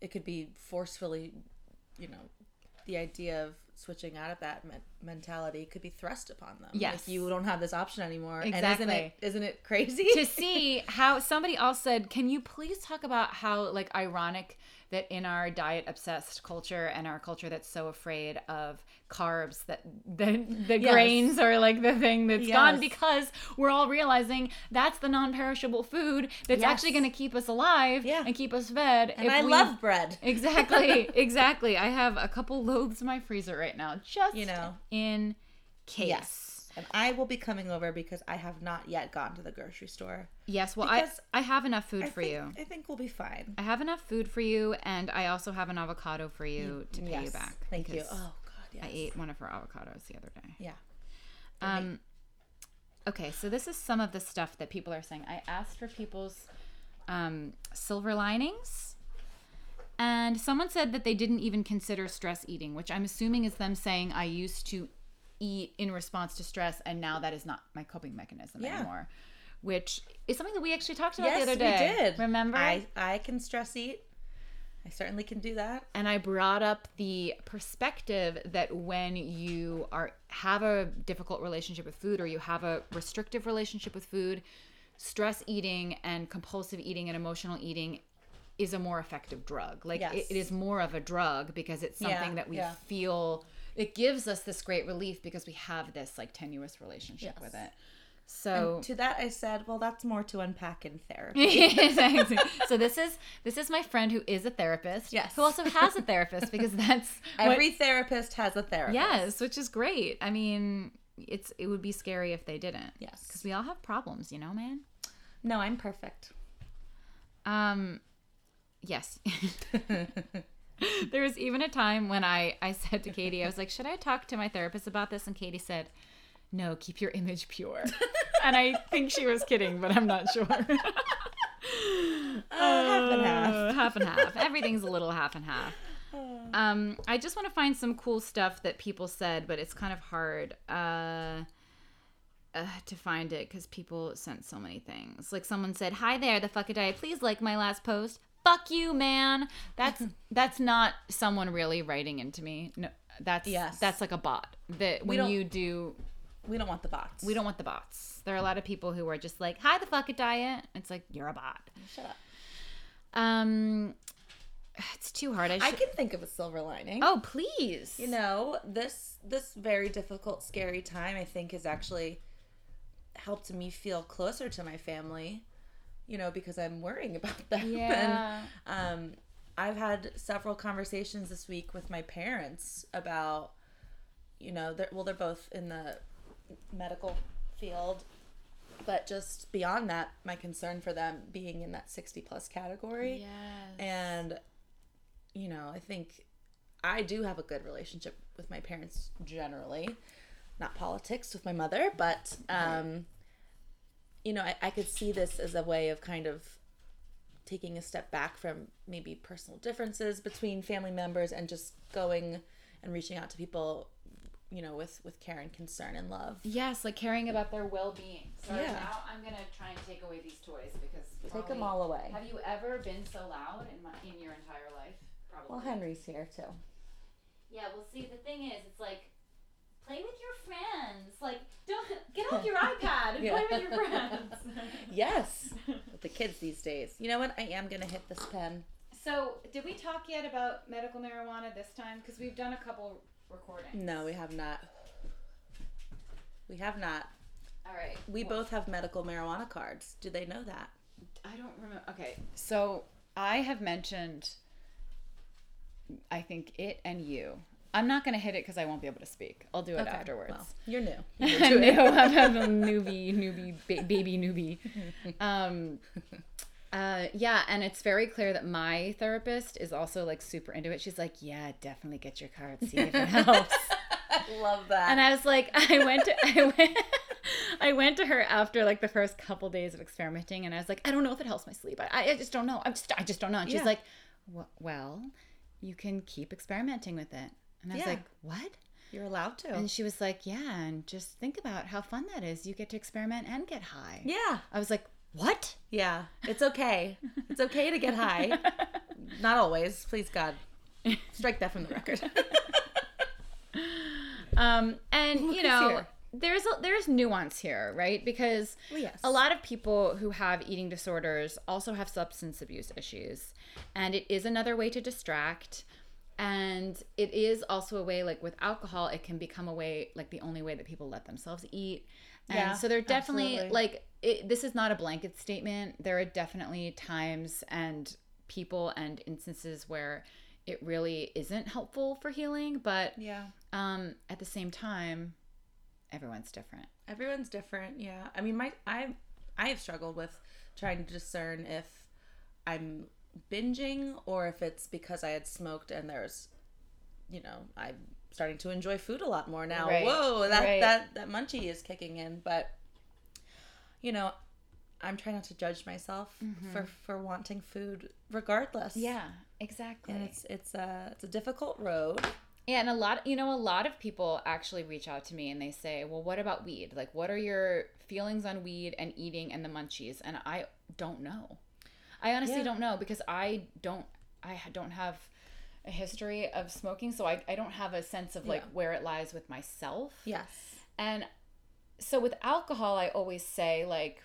it could be forcefully, you know, the idea of switching out of that men- mentality could be thrust upon them. Yes. Like you don't have this option anymore. And isn't it, isn't it *laughs* crazy? to see how somebody else said, "Can you please talk about how like ironic that in our diet obsessed culture and our culture that's so afraid of carbs that the the Yes. grains are like the thing that's gone because we're all realizing that's the non-perishable food that's Yes. actually going to keep us alive Yeah. and keep us fed and I we- love bread. Exactly, *laughs* exactly. I have a couple loaves in my freezer right now, just You know. in case. Yes. And I will be coming over because I have not yet gone to the grocery store. Yes, well, I I have enough food I for think, you. I think we'll be fine. I have enough food for you, and I also have an avocado for you to pay you back. Thank you. Oh God, yes. I ate one of her avocados the other day. Yeah. Um, okay, so this is some of the stuff that people are saying. I asked for people's um, silver linings, and someone said that they didn't even consider stress eating, which I'm assuming is them saying I used to eat in response to stress, and now that is not my coping mechanism Yeah. anymore. Which is something that we actually talked about Yes, the other day. we did. Remember? I I can stress eat. I certainly can do that. and I brought up the perspective that when you are have a difficult relationship with food or you have a restrictive relationship with food, stress eating and compulsive eating and emotional eating is a more effective drug. Like Yes. it, it is more of a drug because it's something Yeah, that we yeah. feel it gives us this great relief because we have this like tenuous relationship Yes. with it. So To that I said, well, that's more to unpack in therapy. *laughs* *laughs* So this is this is my friend who is a therapist. Yes. Who also has a therapist because *laughs* that's what- Every therapist has a therapist. Yes, which is great. I mean, it's it would be scary if they didn't. Yes. Because we all have problems, you know, man. No, I'm perfect. Um, yes. *laughs* there was even a time when I I said to Katie, I was like, should I talk to my therapist about this? And Katie said, no, keep your image pure. and I think she was kidding, but I'm not sure. *laughs* half and half. Uh, half and half. Everything's a little half and half. Um, I just want to find some cool stuff that people said, but it's kind of hard uh, uh, to find it because people sent so many things. Like someone said, "Hi there, the Fuck It Diet. Please like my last post." Fuck you, man. That's *laughs* that's not someone really writing into me. No, that's Yes. that's like a bot. That when you do, We don't want the bots. we don't want the bots. There are a lot of people who are just like, "Hi, the Fuck It Diet." It's like you're a bot. Shut up. Um, it's too hard. I, I can think of a silver lining. Oh, please. You know, this this very difficult, scary time I think has actually helped me feel closer to my family. You know, because I'm worrying *laughs* about them. Yeah. And um, I've had several conversations this week with my parents about, you know, they're, well, they're both in the medical field, but just beyond that, my concern for them being in that 60 plus category. Yes. And, you know, I think I do have a good relationship with my parents generally, not politics with my mother, but, um, you know, I, I could see this as a way of kind of taking a step back from maybe personal differences between family members and just going and reaching out to people you know with with care and concern and love Yes, like caring about their well-being. So Yeah. now I'm gonna try and take away these toys because take them all away Have you ever been so loud in my in your entire life? Probably. well henry's here too Yeah, well, see, the thing is, it's like, play with your friends. Like, don't get off your *laughs* iPad and Yeah. play with your friends. *laughs* yes *laughs* with the kids these days you know what i am gonna hit this pen so, did we talk yet about medical marijuana this time? Because we've done a couple recordings. no we have not we have not All right. we Well, both have medical marijuana cards do they know that I don't remember. Okay, so I have mentioned, I think it and you. I'm not going to hit it because I won't be able to speak. I'll do it Okay, afterwards. well, you're new You can do it. I'm a newbie, newbie, ba- baby newbie. *laughs* Um, uh, yeah, and it's very clear that my therapist is also like super into it. She's like, "Yeah, definitely get your card, see if it *laughs* helps." love that and I was like, *laughs* I went to, I went, I went to her after like the first couple days of experimenting, and I was like, I don't know if it helps my sleep. I, I just don't know. I'm just, I just don't know. And she's Yeah. like, "Wh- Well, you can keep experimenting with it. And I was like, What? you're allowed to And she was like, Yeah, and just think about how fun that is. You get to experiment and get high. yeah I was like, What? Yeah, it's okay. it's okay to get high. *laughs* Not always, please God. Strike that from the record. *laughs* Um, and Look you know, here. there's a, there's nuance here, right? Because Well, yes. a lot of people who have eating disorders also have substance abuse issues, and it is another way to distract. And it is also a way, like with alcohol, it can become a way, like the only way that people let themselves eat. And Yeah, so they're definitely absolutely. like it, this is not a blanket statement. There are definitely times and people and instances where it really isn't helpful for healing, but yeah. um, at the same time, everyone's different. Everyone's different. Yeah. I mean, my I I have struggled with trying to discern if I'm binging or if it's because I had smoked and there's, you know, I'm starting to enjoy food a lot more now. Right, Whoa, that right. that that munchie is kicking in, but you know. I'm trying not to judge myself mm-hmm. for for wanting food regardless. Yeah, exactly. and it's it's a it's a difficult road. yeah, and a lot, you know, a lot of people actually reach out to me and they say, "Well, what about weed? Like, what are your feelings on weed and eating and the munchies?" And I don't know. I honestly Yeah. don't know because I don't, I don't have a history of smoking, so I, I don't have a sense of like Yeah. where it lies with myself. Yes. And so with alcohol, I always say, like,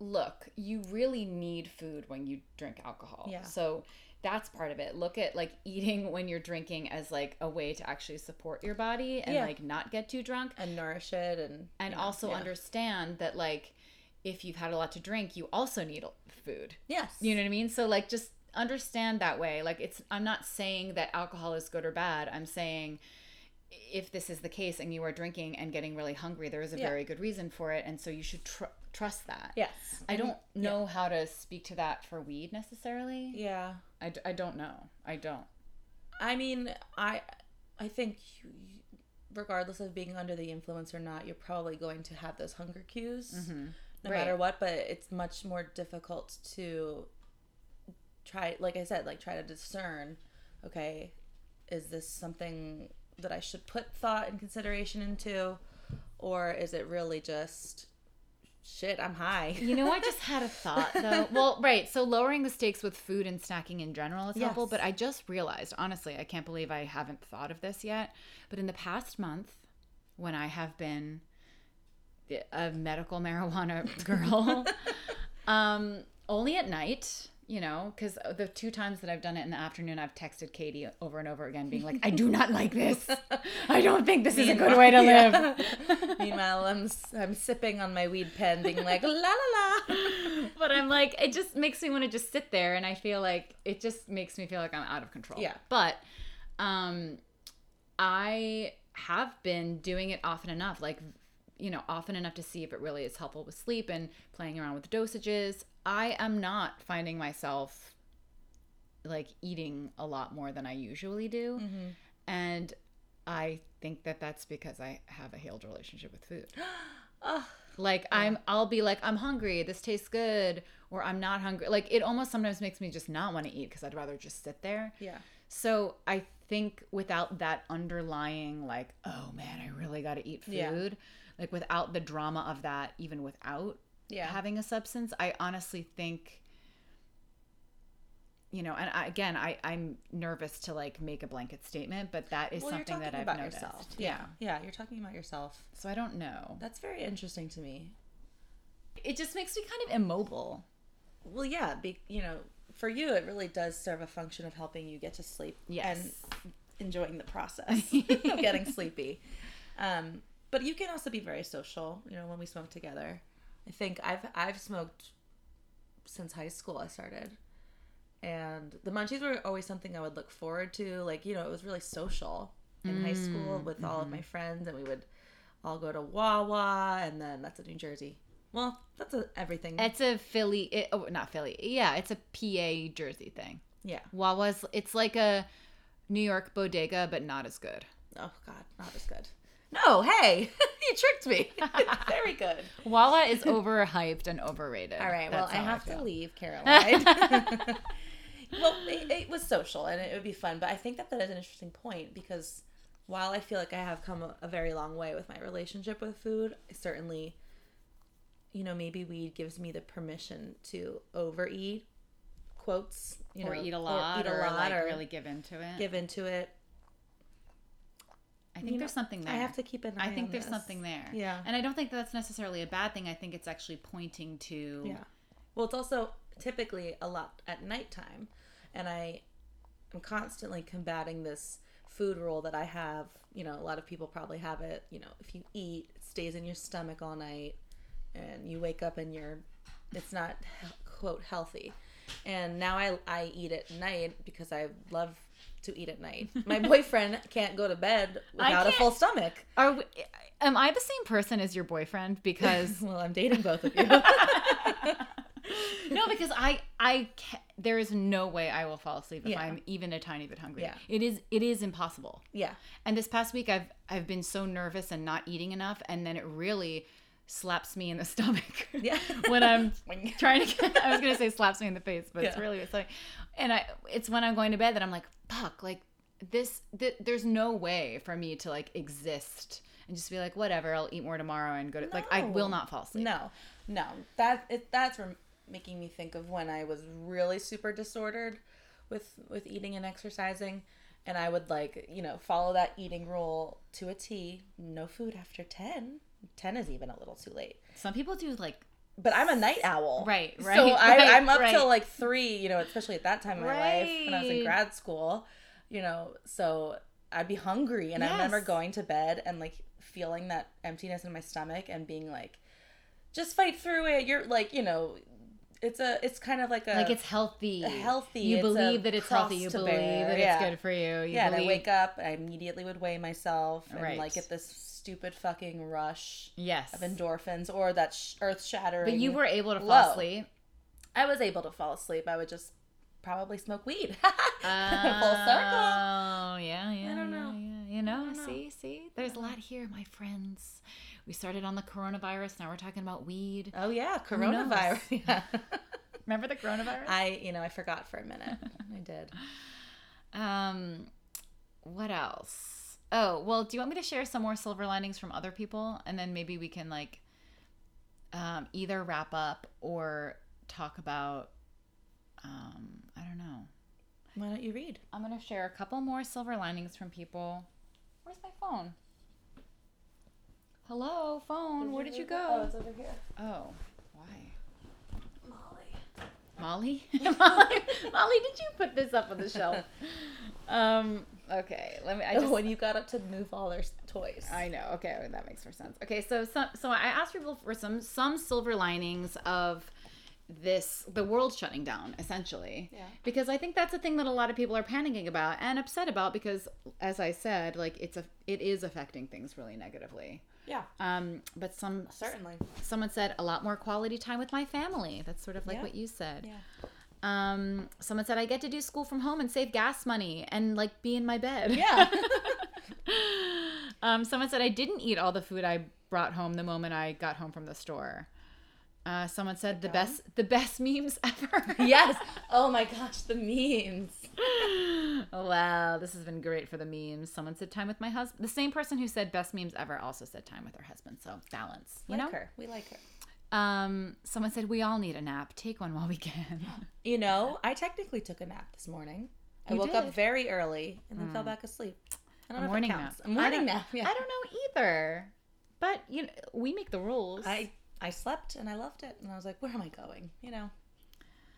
look, you really need food when you drink alcohol. Yeah. So that's part of it. Look at like eating when you're drinking as like a way to actually support your body and Yeah. like not get too drunk. And nourish it and And you know, also yeah. understand that like if you've had a lot to drink, you also need food. Yes. You know what I mean? So like just understand that way. Like it's I'm not saying that alcohol is good or bad. I'm saying if this is the case and you are drinking and getting really hungry, there is a Yeah. very good reason for it and so you should tr- trust that. Yes. I don't know how to speak to that for weed necessarily. Yeah. I, d- I don't know. I don't. I mean, I I think you, regardless of being under the influence or not, you're probably going to have those hunger cues mm-hmm. No. Right. matter what, but it's much more difficult to try like I said, like try to discern, okay, is this something that I should put thought and consideration into or is it really just shit, I'm high. You know, I just had a *laughs* thought though. Well, right. So lowering the stakes with food and snacking in general is helpful, but I just realized, honestly, I can't believe I haven't thought of this yet. But in the past month, when I have been a medical marijuana *laughs* girl, um, only at night, you know, because the two times that I've done it in the afternoon, I've texted Katie over and over again, being like, I do not *laughs* like this. I don't think this is a good way to live. Yeah. Meanwhile, I'm I'm sipping on my weed pen, being like la la la. *laughs* but I'm like, it just makes me want to just sit there, and I feel like it just makes me feel like I'm out of control. Yeah. But, um, I have been doing it often enough, like, you know, often enough to see if it really is helpful with sleep and playing around with dosages. I am not finding myself like eating a lot more than I usually do, Mm-hmm. and I think that that's because I have a healed relationship with food. *gasps* Oh, Like I'm I'll be like I'm hungry, this tastes good, or I'm not hungry. Like it almost sometimes makes me just not want to eat because I'd rather just sit there. yeah. So I think without that underlying like, oh man, I really got to eat food, Yeah. Like without the drama of that even without Yeah. having a substance, I honestly think you know, and I, again, I I'm nervous to like make a blanket statement, but that is well, something that I've about noticed. yourself. Yeah. Yeah, you're talking about yourself. So I don't know. That's very interesting to me. It just makes me kind of immobile. Well, yeah, be, you know, for you, it really does serve a function of helping you get to sleep Yes. and enjoying the process *laughs* of getting *laughs* sleepy. Um, but you can also be very social. You know, when we smoke together, I think I've I've smoked since high school. I started, and the munchies were always something I would look forward to. Like you know, it was really social in high mm, school with all of mm-hmm. my friends, and we would all go to Wawa, and then that's in New Jersey. Well, that's a, everything. It's a Philly, it, oh, not Philly. Yeah, it's a PA Jersey thing. yeah. Wawa's, it's like a New York bodega, but not as good. Oh God, not as good. No, hey, *laughs* you tricked me. *laughs* Very good. Wawa is overhyped and overrated. All right, well, I have to leave, Caroline. *laughs* well, it, it was social and it would be fun, but I think that that is an interesting point because while I feel like I have come a, a very long way with my relationship with food, I certainly, you know, maybe weed gives me the permission to overeat, quotes, you or know, eat a lot, or, eat a lot, like or really give into it. give into it. I think you there's know, something there. I have to keep an eye I think there's this. something there. Yeah. And I don't think that's necessarily a bad thing. I think it's actually pointing to. Yeah. Well, it's also typically a lot at nighttime, and I am constantly combating this food rule that I have. You know, a lot of people probably have it. You know, if you eat, it stays in your stomach all night, and you wake up and you're, it's not quote healthy. And now I I eat at night because I love to eat at night. My *laughs* boyfriend can't go to bed without a full stomach. Are we, am I the same person as your boyfriend? *laughs* Because Well, I'm dating both of you. *laughs* no, because I I ca there is no way I will fall asleep if Yeah. I'm even a tiny bit hungry. Yeah. It is it is impossible. yeah. And this past week I've I've been so nervous and not eating enough and then it really slaps me in the *laughs* stomach. Yeah. *laughs* when I'm *laughs* trying to get I was going to say slaps me in the face, but it's really it's like and I it's when I'm going to bed that I'm like, fuck, like this th- there's no way for me to like exist and just be like whatever, I'll eat more tomorrow and go to like I will not fall asleep. No, no. That it, that's rem- making me think of when I was really super disordered with with eating and exercising, and I would like you know follow that eating rule to a T. No food after ten. Ten is even a little too late. Some people do like But I'm a night owl. Right, So right, I, right, I'm up right. till like three, you know, especially at that time in my life when I was in grad school, you know, so I'd be hungry and I remember going to bed and like feeling that emptiness in my stomach and being like, just fight through it. You're like, you know, it's a, it's kind of like a, like it's healthy. healthy, You believe that it's healthy. You believe bear, that yeah. it's good for you. you yeah, and I wake up, I immediately would weigh myself and Right. like get this stupid fucking rush Yes. of endorphins or that sh- earth shattering. But you were able to fall low. asleep. I was able to fall asleep. I would just probably smoke weed. *laughs* Oh, Full circle. Oh, yeah, yeah. I don't know. Yeah. You know, know. see, see, there's a lot here, my friends. We started on the coronavirus. Now we're talking about weed. Oh yeah, coronavirus. *laughs* Yeah. Remember the coronavirus? I, you know, I forgot for a minute. I did. *laughs* Um, what else? Oh, well, do you want me to share some more silver linings from other people, and then maybe we can like, um, either wrap up or talk about, um, I don't know. Why don't you read? I'm gonna share a couple more silver linings from people. Where's my phone? Hello, phone. Where did you Oh, go? it's over here. Oh, why? Molly. Molly? *laughs* *laughs* Molly, Molly, did you put this up on the shelf? *laughs* Um, okay, let me. I *laughs* just, when you got up to move all their toys. I know. Okay, that makes more sense. Okay, so some, so I asked people for some some silver linings of this the world shutting down essentially Yeah. because i think that's a thing that a lot of people are panicking about and upset about because as i said like it's a it is affecting things really negatively yeah, um but some certainly. someone said a lot more quality time with my family that's sort of like Yeah. what you said Yeah. Um someone said i get to do school from home and save gas money and like be in my bed Yeah. *laughs* um someone said i didn't eat all the food i brought home the moment i got home from the store uh, someone said the best the best *laughs* memes ever. yes. Oh my gosh, the memes. *laughs* wow, this has been great for the memes. Someone said time with my husband. The same person who said best memes ever also said time with her husband. So balance, you like know. her. We like her. Um, someone said we all need a nap. Take one while we can. *laughs* You know, I technically took a nap this morning. I You woke did? up very early and then fell back asleep. I don't A know morning if that nap. A morning I nap. Yeah. I don't know either, but you know, we make the rules. I I slept and I loved it and I was like, where am I going? You know,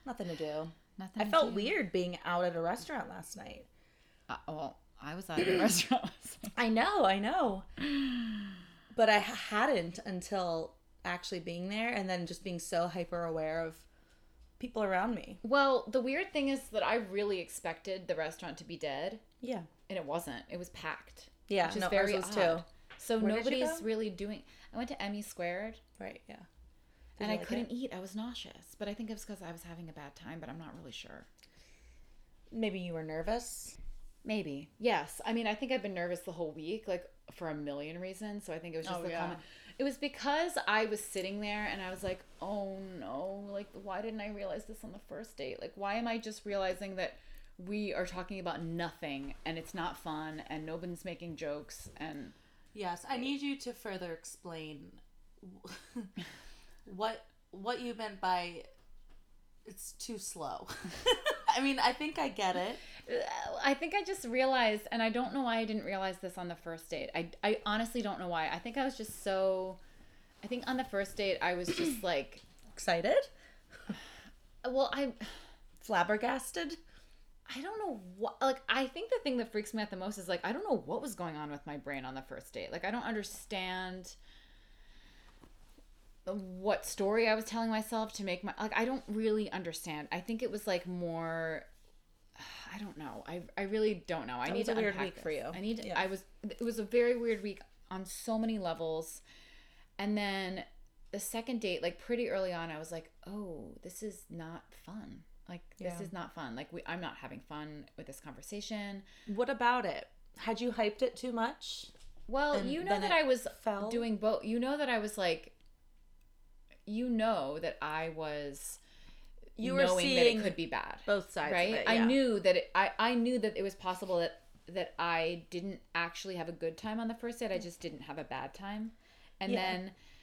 nothing to do. Nothing I felt do. weird being out at a restaurant last night. Uh, well, I was out at a restaurant. *laughs* last night. I know, I know. But I hadn't until actually being there and then just being so hyper aware of people around me. Well, the weird thing is that I really expected the restaurant to be dead, Yeah. and it wasn't. It was packed. Yeah, which is no, very odd. too. So Where nobody's really doing. I went to Emmy Squared, Right, yeah. Did and I like couldn't it? eat. I was nauseous, but I think it was because I was having a bad time. But I'm not really sure. Maybe you were nervous. Maybe yes. I mean, I think I've been nervous the whole week, like for a million reasons. So I think it was oh, just Oh, the yeah. comment. It was because I was sitting there and I was like, oh no, like why didn't I realize this on the first date? Like why am I just realizing that we are talking about nothing and it's not fun and nobody's making jokes and Yes, I need you to further explain *laughs* what what you meant by it's too slow. *laughs* I mean, I think I get it. I think I just realized, and I don't know why I didn't realize this on the first date. I, I honestly don't know why. I think I was just so. I think on the first date, I was just *clears throat* like, Excited? *sighs* well, I. Flabbergasted? I don't know what like I think the thing that freaks me out the most is like I don't know what was going on with my brain on the first date. Like I don't understand what story I was telling myself to make my like I don't really understand. I think it was like more I don't know. I I really don't know. I That need to a weird unpack week this. for you. I need to, Yeah. I was it was a very weird week on so many levels. And then the second date like pretty early on I was like, "Oh, this is not fun." Like this is not fun. Like we I'm not having fun with this conversation. What about it? Had you hyped it too much? Well, you know that I was fell? doing both. You know that I was like you know that I was You were knowing that seeing it could be bad. Both sides right? of it. I knew that it, I I knew that it was possible that that I didn't actually have a good time on the first date. I just didn't have a bad time. And Yeah.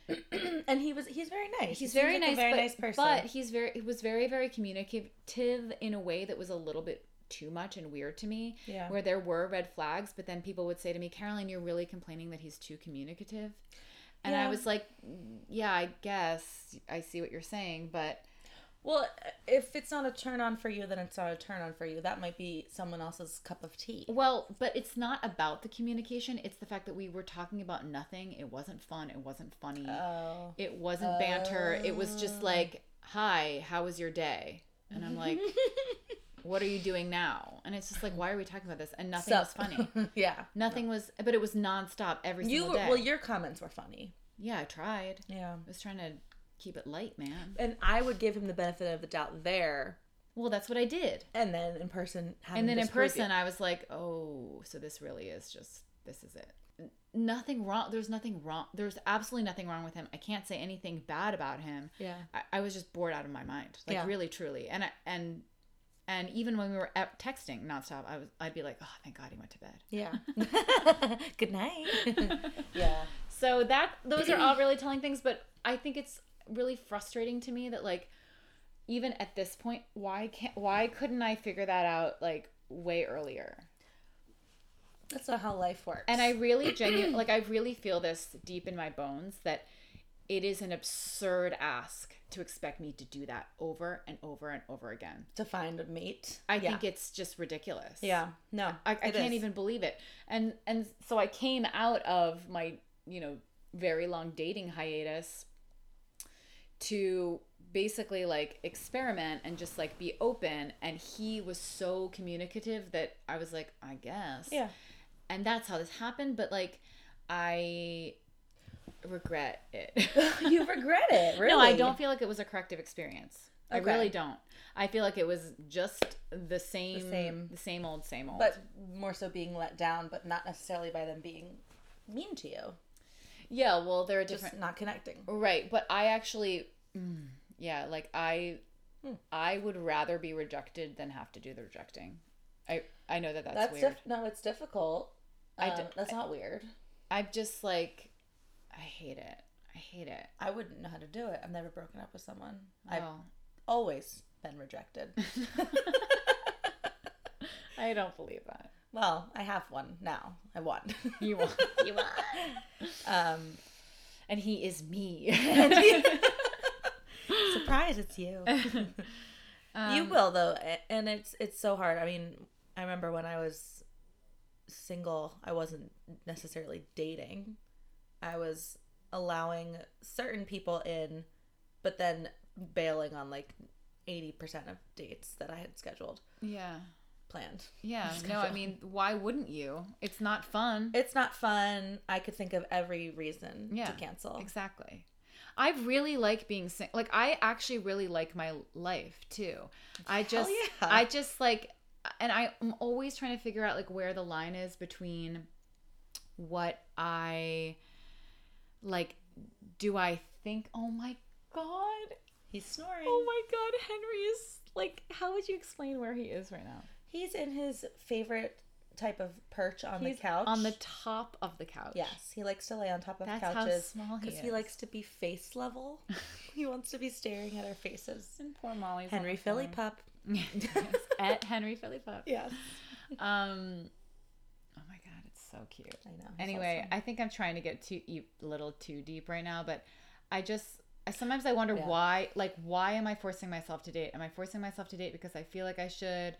then *clears throat* and he was he's very nice. he's very like nice, a very but, nice person. but he's very he was very very communicative in a way that was a little bit too much and weird to me. Yeah. Where there were red flags, but then people would say to me, "Caroline, you're really complaining that he's too communicative." And I was like, "Mm, "Yeah, I guess I see what you're saying, but well, if it's not a turn on for you, then it's not a turn on for you. That might be someone else's cup of tea. Well, but it's not about the communication. It's the fact that we were talking about nothing. It wasn't fun. It wasn't funny. Oh. it wasn't banter. It was just oh. like, "Hi, how was your day?" And I'm like, *laughs* "What are you doing now?" And it's just like, "Why are we talking about this?" And nothing was funny. *laughs* yeah. Nothing was, but it was nonstop every You single were, day. well, your comments were funny. yeah, I tried. Yeah. I was trying to keep it light, man. And I would give him the benefit of the doubt there, Well, that's what I did. and then in person. and then in person, you. I was like, "Oh, so this really is just this is it." Nothing wrong. There's nothing wrong. There's absolutely nothing wrong with him. I can't say anything bad about him. yeah. I, I was just bored out of my mind, like Yeah. really, truly. And I, and and even when we were at texting nonstop, I was I'd be like, "Oh, thank God he went to bed." Yeah. *laughs* *laughs* Good night. *laughs* yeah. So that those are all really telling things, but I think it's really frustrating to me that like even at this point, why can't why couldn't I figure that out like way earlier? That's not how life works. And I *clears throat* really genuinely like I really feel this deep in my bones that it is an absurd ask to expect me to do that over and over and over again. To find a mate. I yeah. think it's just ridiculous. Yeah. No. I, I can't is. even believe it. And and so I came out of my, you know, very long dating hiatus to basically like experiment and just like be open and he was so communicative that I was like, I guess. Yeah. And that's how this happened, but like I regret it. *laughs* you regret it, really? *laughs* No, I don't feel like it was a corrective experience. I really don't. I feel like it was just the same, the same. the same old, same old. But more so being let down, but not necessarily by them being mean to you. Yeah, well, there are Just different, not connecting. right? But I actually, mm, yeah, like I, Hmm. I would rather be rejected than have to do the rejecting. I I know that that's, That's, weird. dif- no, it's difficult. I Um, d- that's not weird. I'm just like, I hate it. I hate it. I wouldn't know how to do it. I've never broken up with someone. I've Oh. always been rejected. *laughs* I don't believe that. Well, I have one now. I won. You won. *laughs* you won. um, And he is me. *laughs* surprise, it's you. *laughs* you Um, will though, and it's it's so hard. I mean, I remember when I was single, I wasn't necessarily dating. I was allowing certain people in, but then bailing on like eighty percent of dates that I had scheduled, Yeah. Planned. Yeah. *laughs* No, I mean, why wouldn't you? It's not fun. It's not fun. I could think of every reason Yeah, to cancel. Exactly. I really like being sing- like I actually really like my life too. I just yeah. I just like and I, I'm always trying to figure out like where the line is between what I like do I think oh my god He's snoring. oh my god Henry is like how would you explain where he is right now He's in his favorite type of perch on He's the couch. on the top of the couch Yes, he likes to lay on top of That's how couches small he because he likes to be face level. *laughs* he wants to be staring at our faces. and poor Molly's Henry Philly pup. *laughs* at Henry Philly Pup. Yes. Um, oh my god, it's so cute. I know. Anyway, awesome. I think I'm trying to get too a little too deep right now, but I just I, sometimes I wonder Yeah. why like why am I forcing myself to date? Am I forcing myself to date because I feel like I should?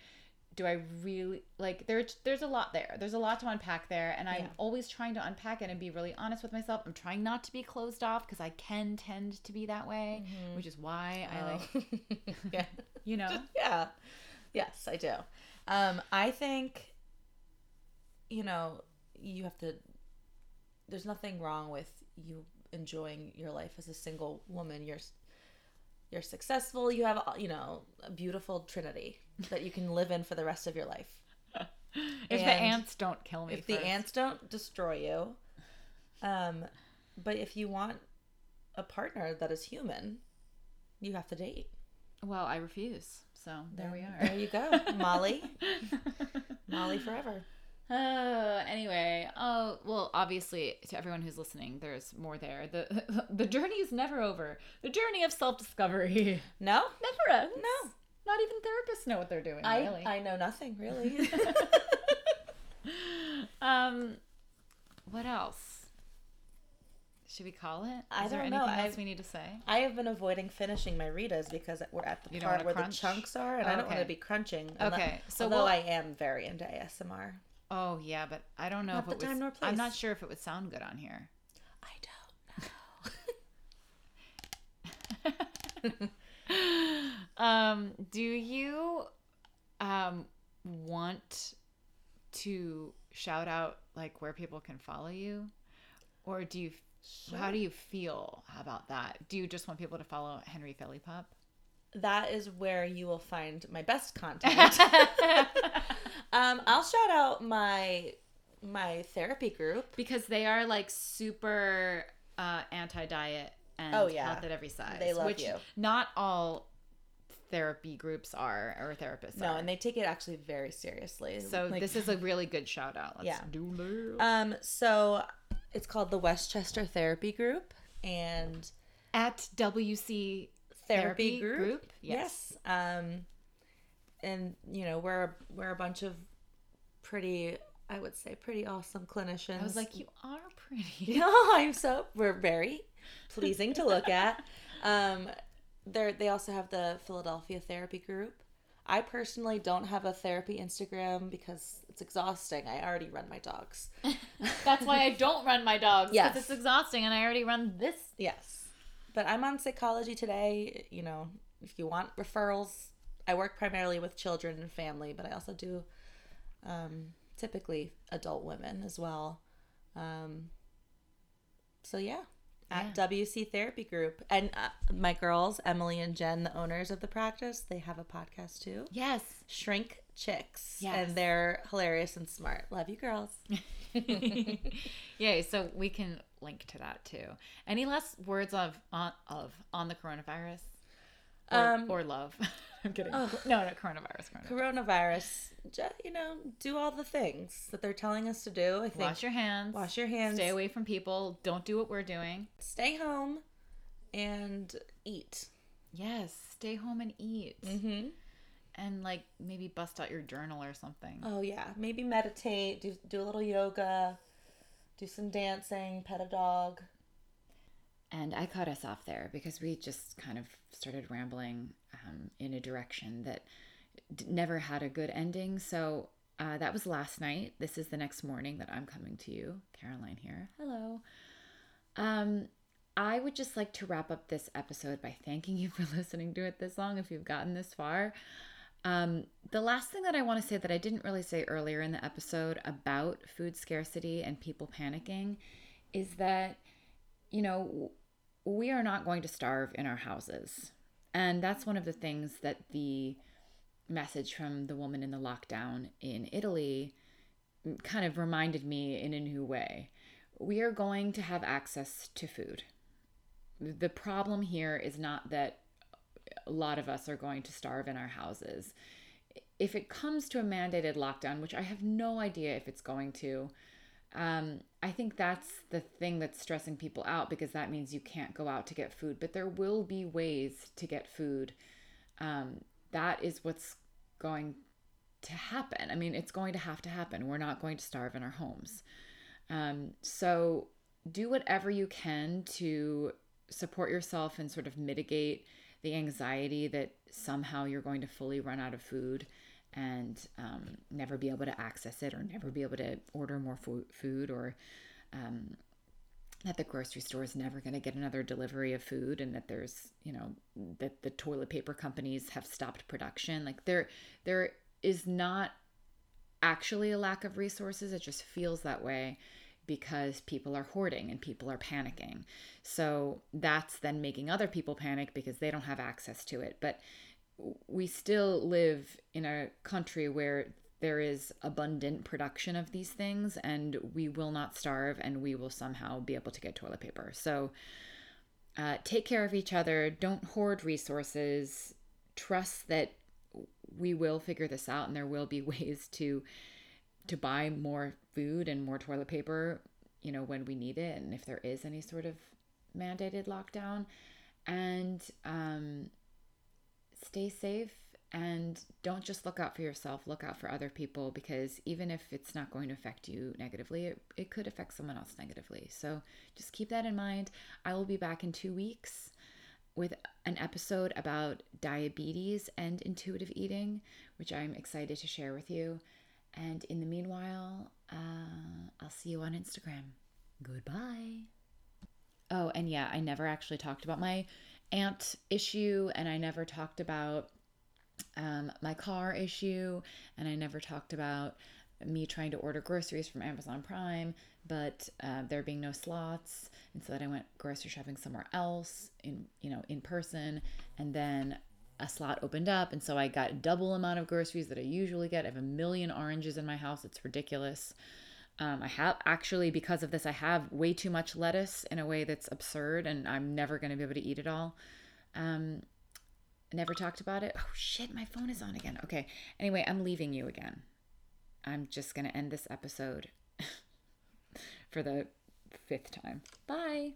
Do I really like there there's a lot there. There's a lot to unpack there and I'm Yeah. always trying to unpack it and be really honest with myself. I'm trying not to be closed off because I can tend to be that way, which is why I like, Oh. *laughs* yeah. you know. yeah. Yes, I do. Um, I think, you know, you have to. There's nothing wrong with you enjoying your life as a single woman. You're, you're successful. You have, you know, a beautiful trinity that you can live in for the rest of your life. *laughs* If the ants don't kill me, If the ants don't destroy you, um, but if you want a partner that is human, you have to date. Well, I refuse. So there we are. There you go, Molly. *laughs* Molly forever. Uh, anyway, oh well, obviously to everyone who's listening, there's more there. the *laughs* The journey is never over. The journey of self discovery No, never ends. No. Not even therapists know what they're doing. I really. I know nothing really. *laughs* *laughs* um, what else? Should we call it? Is I there don't anything know. else I've- we need to say? I have been avoiding finishing my Ritas because we're at the You don't part wanna where crunch? the chunks are, and I don't want to be crunching. that- Okay, so although we'll- I am very into ASMR, Oh yeah, but I don't know Not if the it would. time nor I'm not sure if it would sound good on here. I don't *laughs* know. Um, do you um want to shout out like where people can follow you, or do you? How do you feel about that? Do you just want people to follow Henry Philly Pup? that is where you will find my best content. *laughs* um, I'll shout out my my therapy group. because they are like super uh, anti-diet and Oh, yeah. health at every size. They love which you. Not all therapy groups are or therapists No, are. and they take it actually very seriously. so Like- this is a *laughs* really good shout out. Let's Yeah. do um. So it's called the Westchester Therapy Group and At WC Therapy, Therapy Group. Group? Yes. Um, and you know we're we're a bunch of pretty, I would say, pretty awesome clinicians. I was like, you are pretty. *laughs* no, I'm so we're very. pleasing to look at. *laughs* Um, they they also have the Philadelphia Therapy Group. I personally don't have a therapy Instagram because it's exhausting. I already run my dogs. *laughs* That's why I don't run my dogs. Yes. Because it's exhausting and I already run this. Yes. But I'm on psychology today. You know, if you want referrals, I work primarily with children and family, but I also do um, typically adult women as well. Um, so yeah, at WC Therapy Group, and uh, my girls Emily and Jen, the owners of the practice, they have a podcast too. Yes. Shrink Chicks, Yes. and they're hilarious and smart. Love you, girls. *laughs* Yay. So we can link to that too. Any last words of on of on the coronavirus? Or, Um, or love. *laughs* I'm kidding. No, no, coronavirus. coronavirus. Coronavirus, you know, do all the things that they're telling us to do. I think Wash your hands. Wash your hands. Stay away from people. Don't do what we're doing. stay home and eat. Yes. Stay home and eat. Mm-hmm. And like maybe bust out your journal or something. Oh yeah, maybe meditate, do do a little yoga, do some dancing, pet a dog. And I cut us off there because we just kind of started rambling um, in a direction that d- never had a good ending. So uh, that was last night. This is the next morning that I'm coming to you. Caroline here. Hello. Um, I would just like to wrap up this episode by thanking *laughs* you for listening to it this long if you've gotten this far. Um, the last thing that I want to say that I didn't really say earlier in the episode about food scarcity and people panicking is that you know, we are not going to starve in our houses. And that's one of the things that the message from the woman in the lockdown in Italy kind of reminded me in a new way. We are going to have access to food. The problem here is not that a lot of us are going to starve in our houses. If it comes to a mandated lockdown, which I have no idea if it's going to, um, I think that's the thing that's stressing people out because that means you can't go out to get food. But there will be ways to get food. Um, that is what's going to happen. I mean, it's going to have to happen. We're not going to starve in our homes. Um, so do whatever you can to support yourself and sort of mitigate the anxiety that somehow you're going to fully run out of food and um, never be able to access it or never be able to order more fo- food or um, that the grocery store is never going to get another delivery of food and that there's you know that the toilet paper companies have stopped production. Like there there is not actually a lack of resources. It just feels that way because people are hoarding and people are panicking. So that's then making other people panic because they don't have access to it. But we still live in a country where there is abundant production of these things and we will not starve and we will somehow be able to get toilet paper. So uh, take care of each other. Don't hoard resources. Trust that we will figure this out and there will be *laughs* ways to to buy more food and more toilet paper you know when we need it and if there is any sort of mandated lockdown. And um stay safe and don't just look out for yourself look out for other people because even if it's not going to affect you negatively it, it could affect someone else negatively. So just keep that in mind. I will be back in two weeks with an episode about diabetes and intuitive eating which i'm excited to share with you. And in the meanwhile uh, i'll see you on instagram. Goodbye. Oh and yeah i never actually talked about my aunt issue and i never talked about um, my car issue, and I never talked about me trying to order groceries from Amazon Prime, but uh, there being no slots, and so that I went grocery shopping somewhere else in you know in person, and then a slot opened up, and so I got double amount of groceries that I usually get. I have a million oranges in my house; it's ridiculous. Um, I have actually because of this, I have way too much lettuce in a way that's absurd, and I'm never going to be able to eat it all. Um, never talked about it. Oh shit, my phone is on again. Okay. Anyway, I'm leaving you again. I'm just going to end this episode *laughs* for the fifth time. Bye.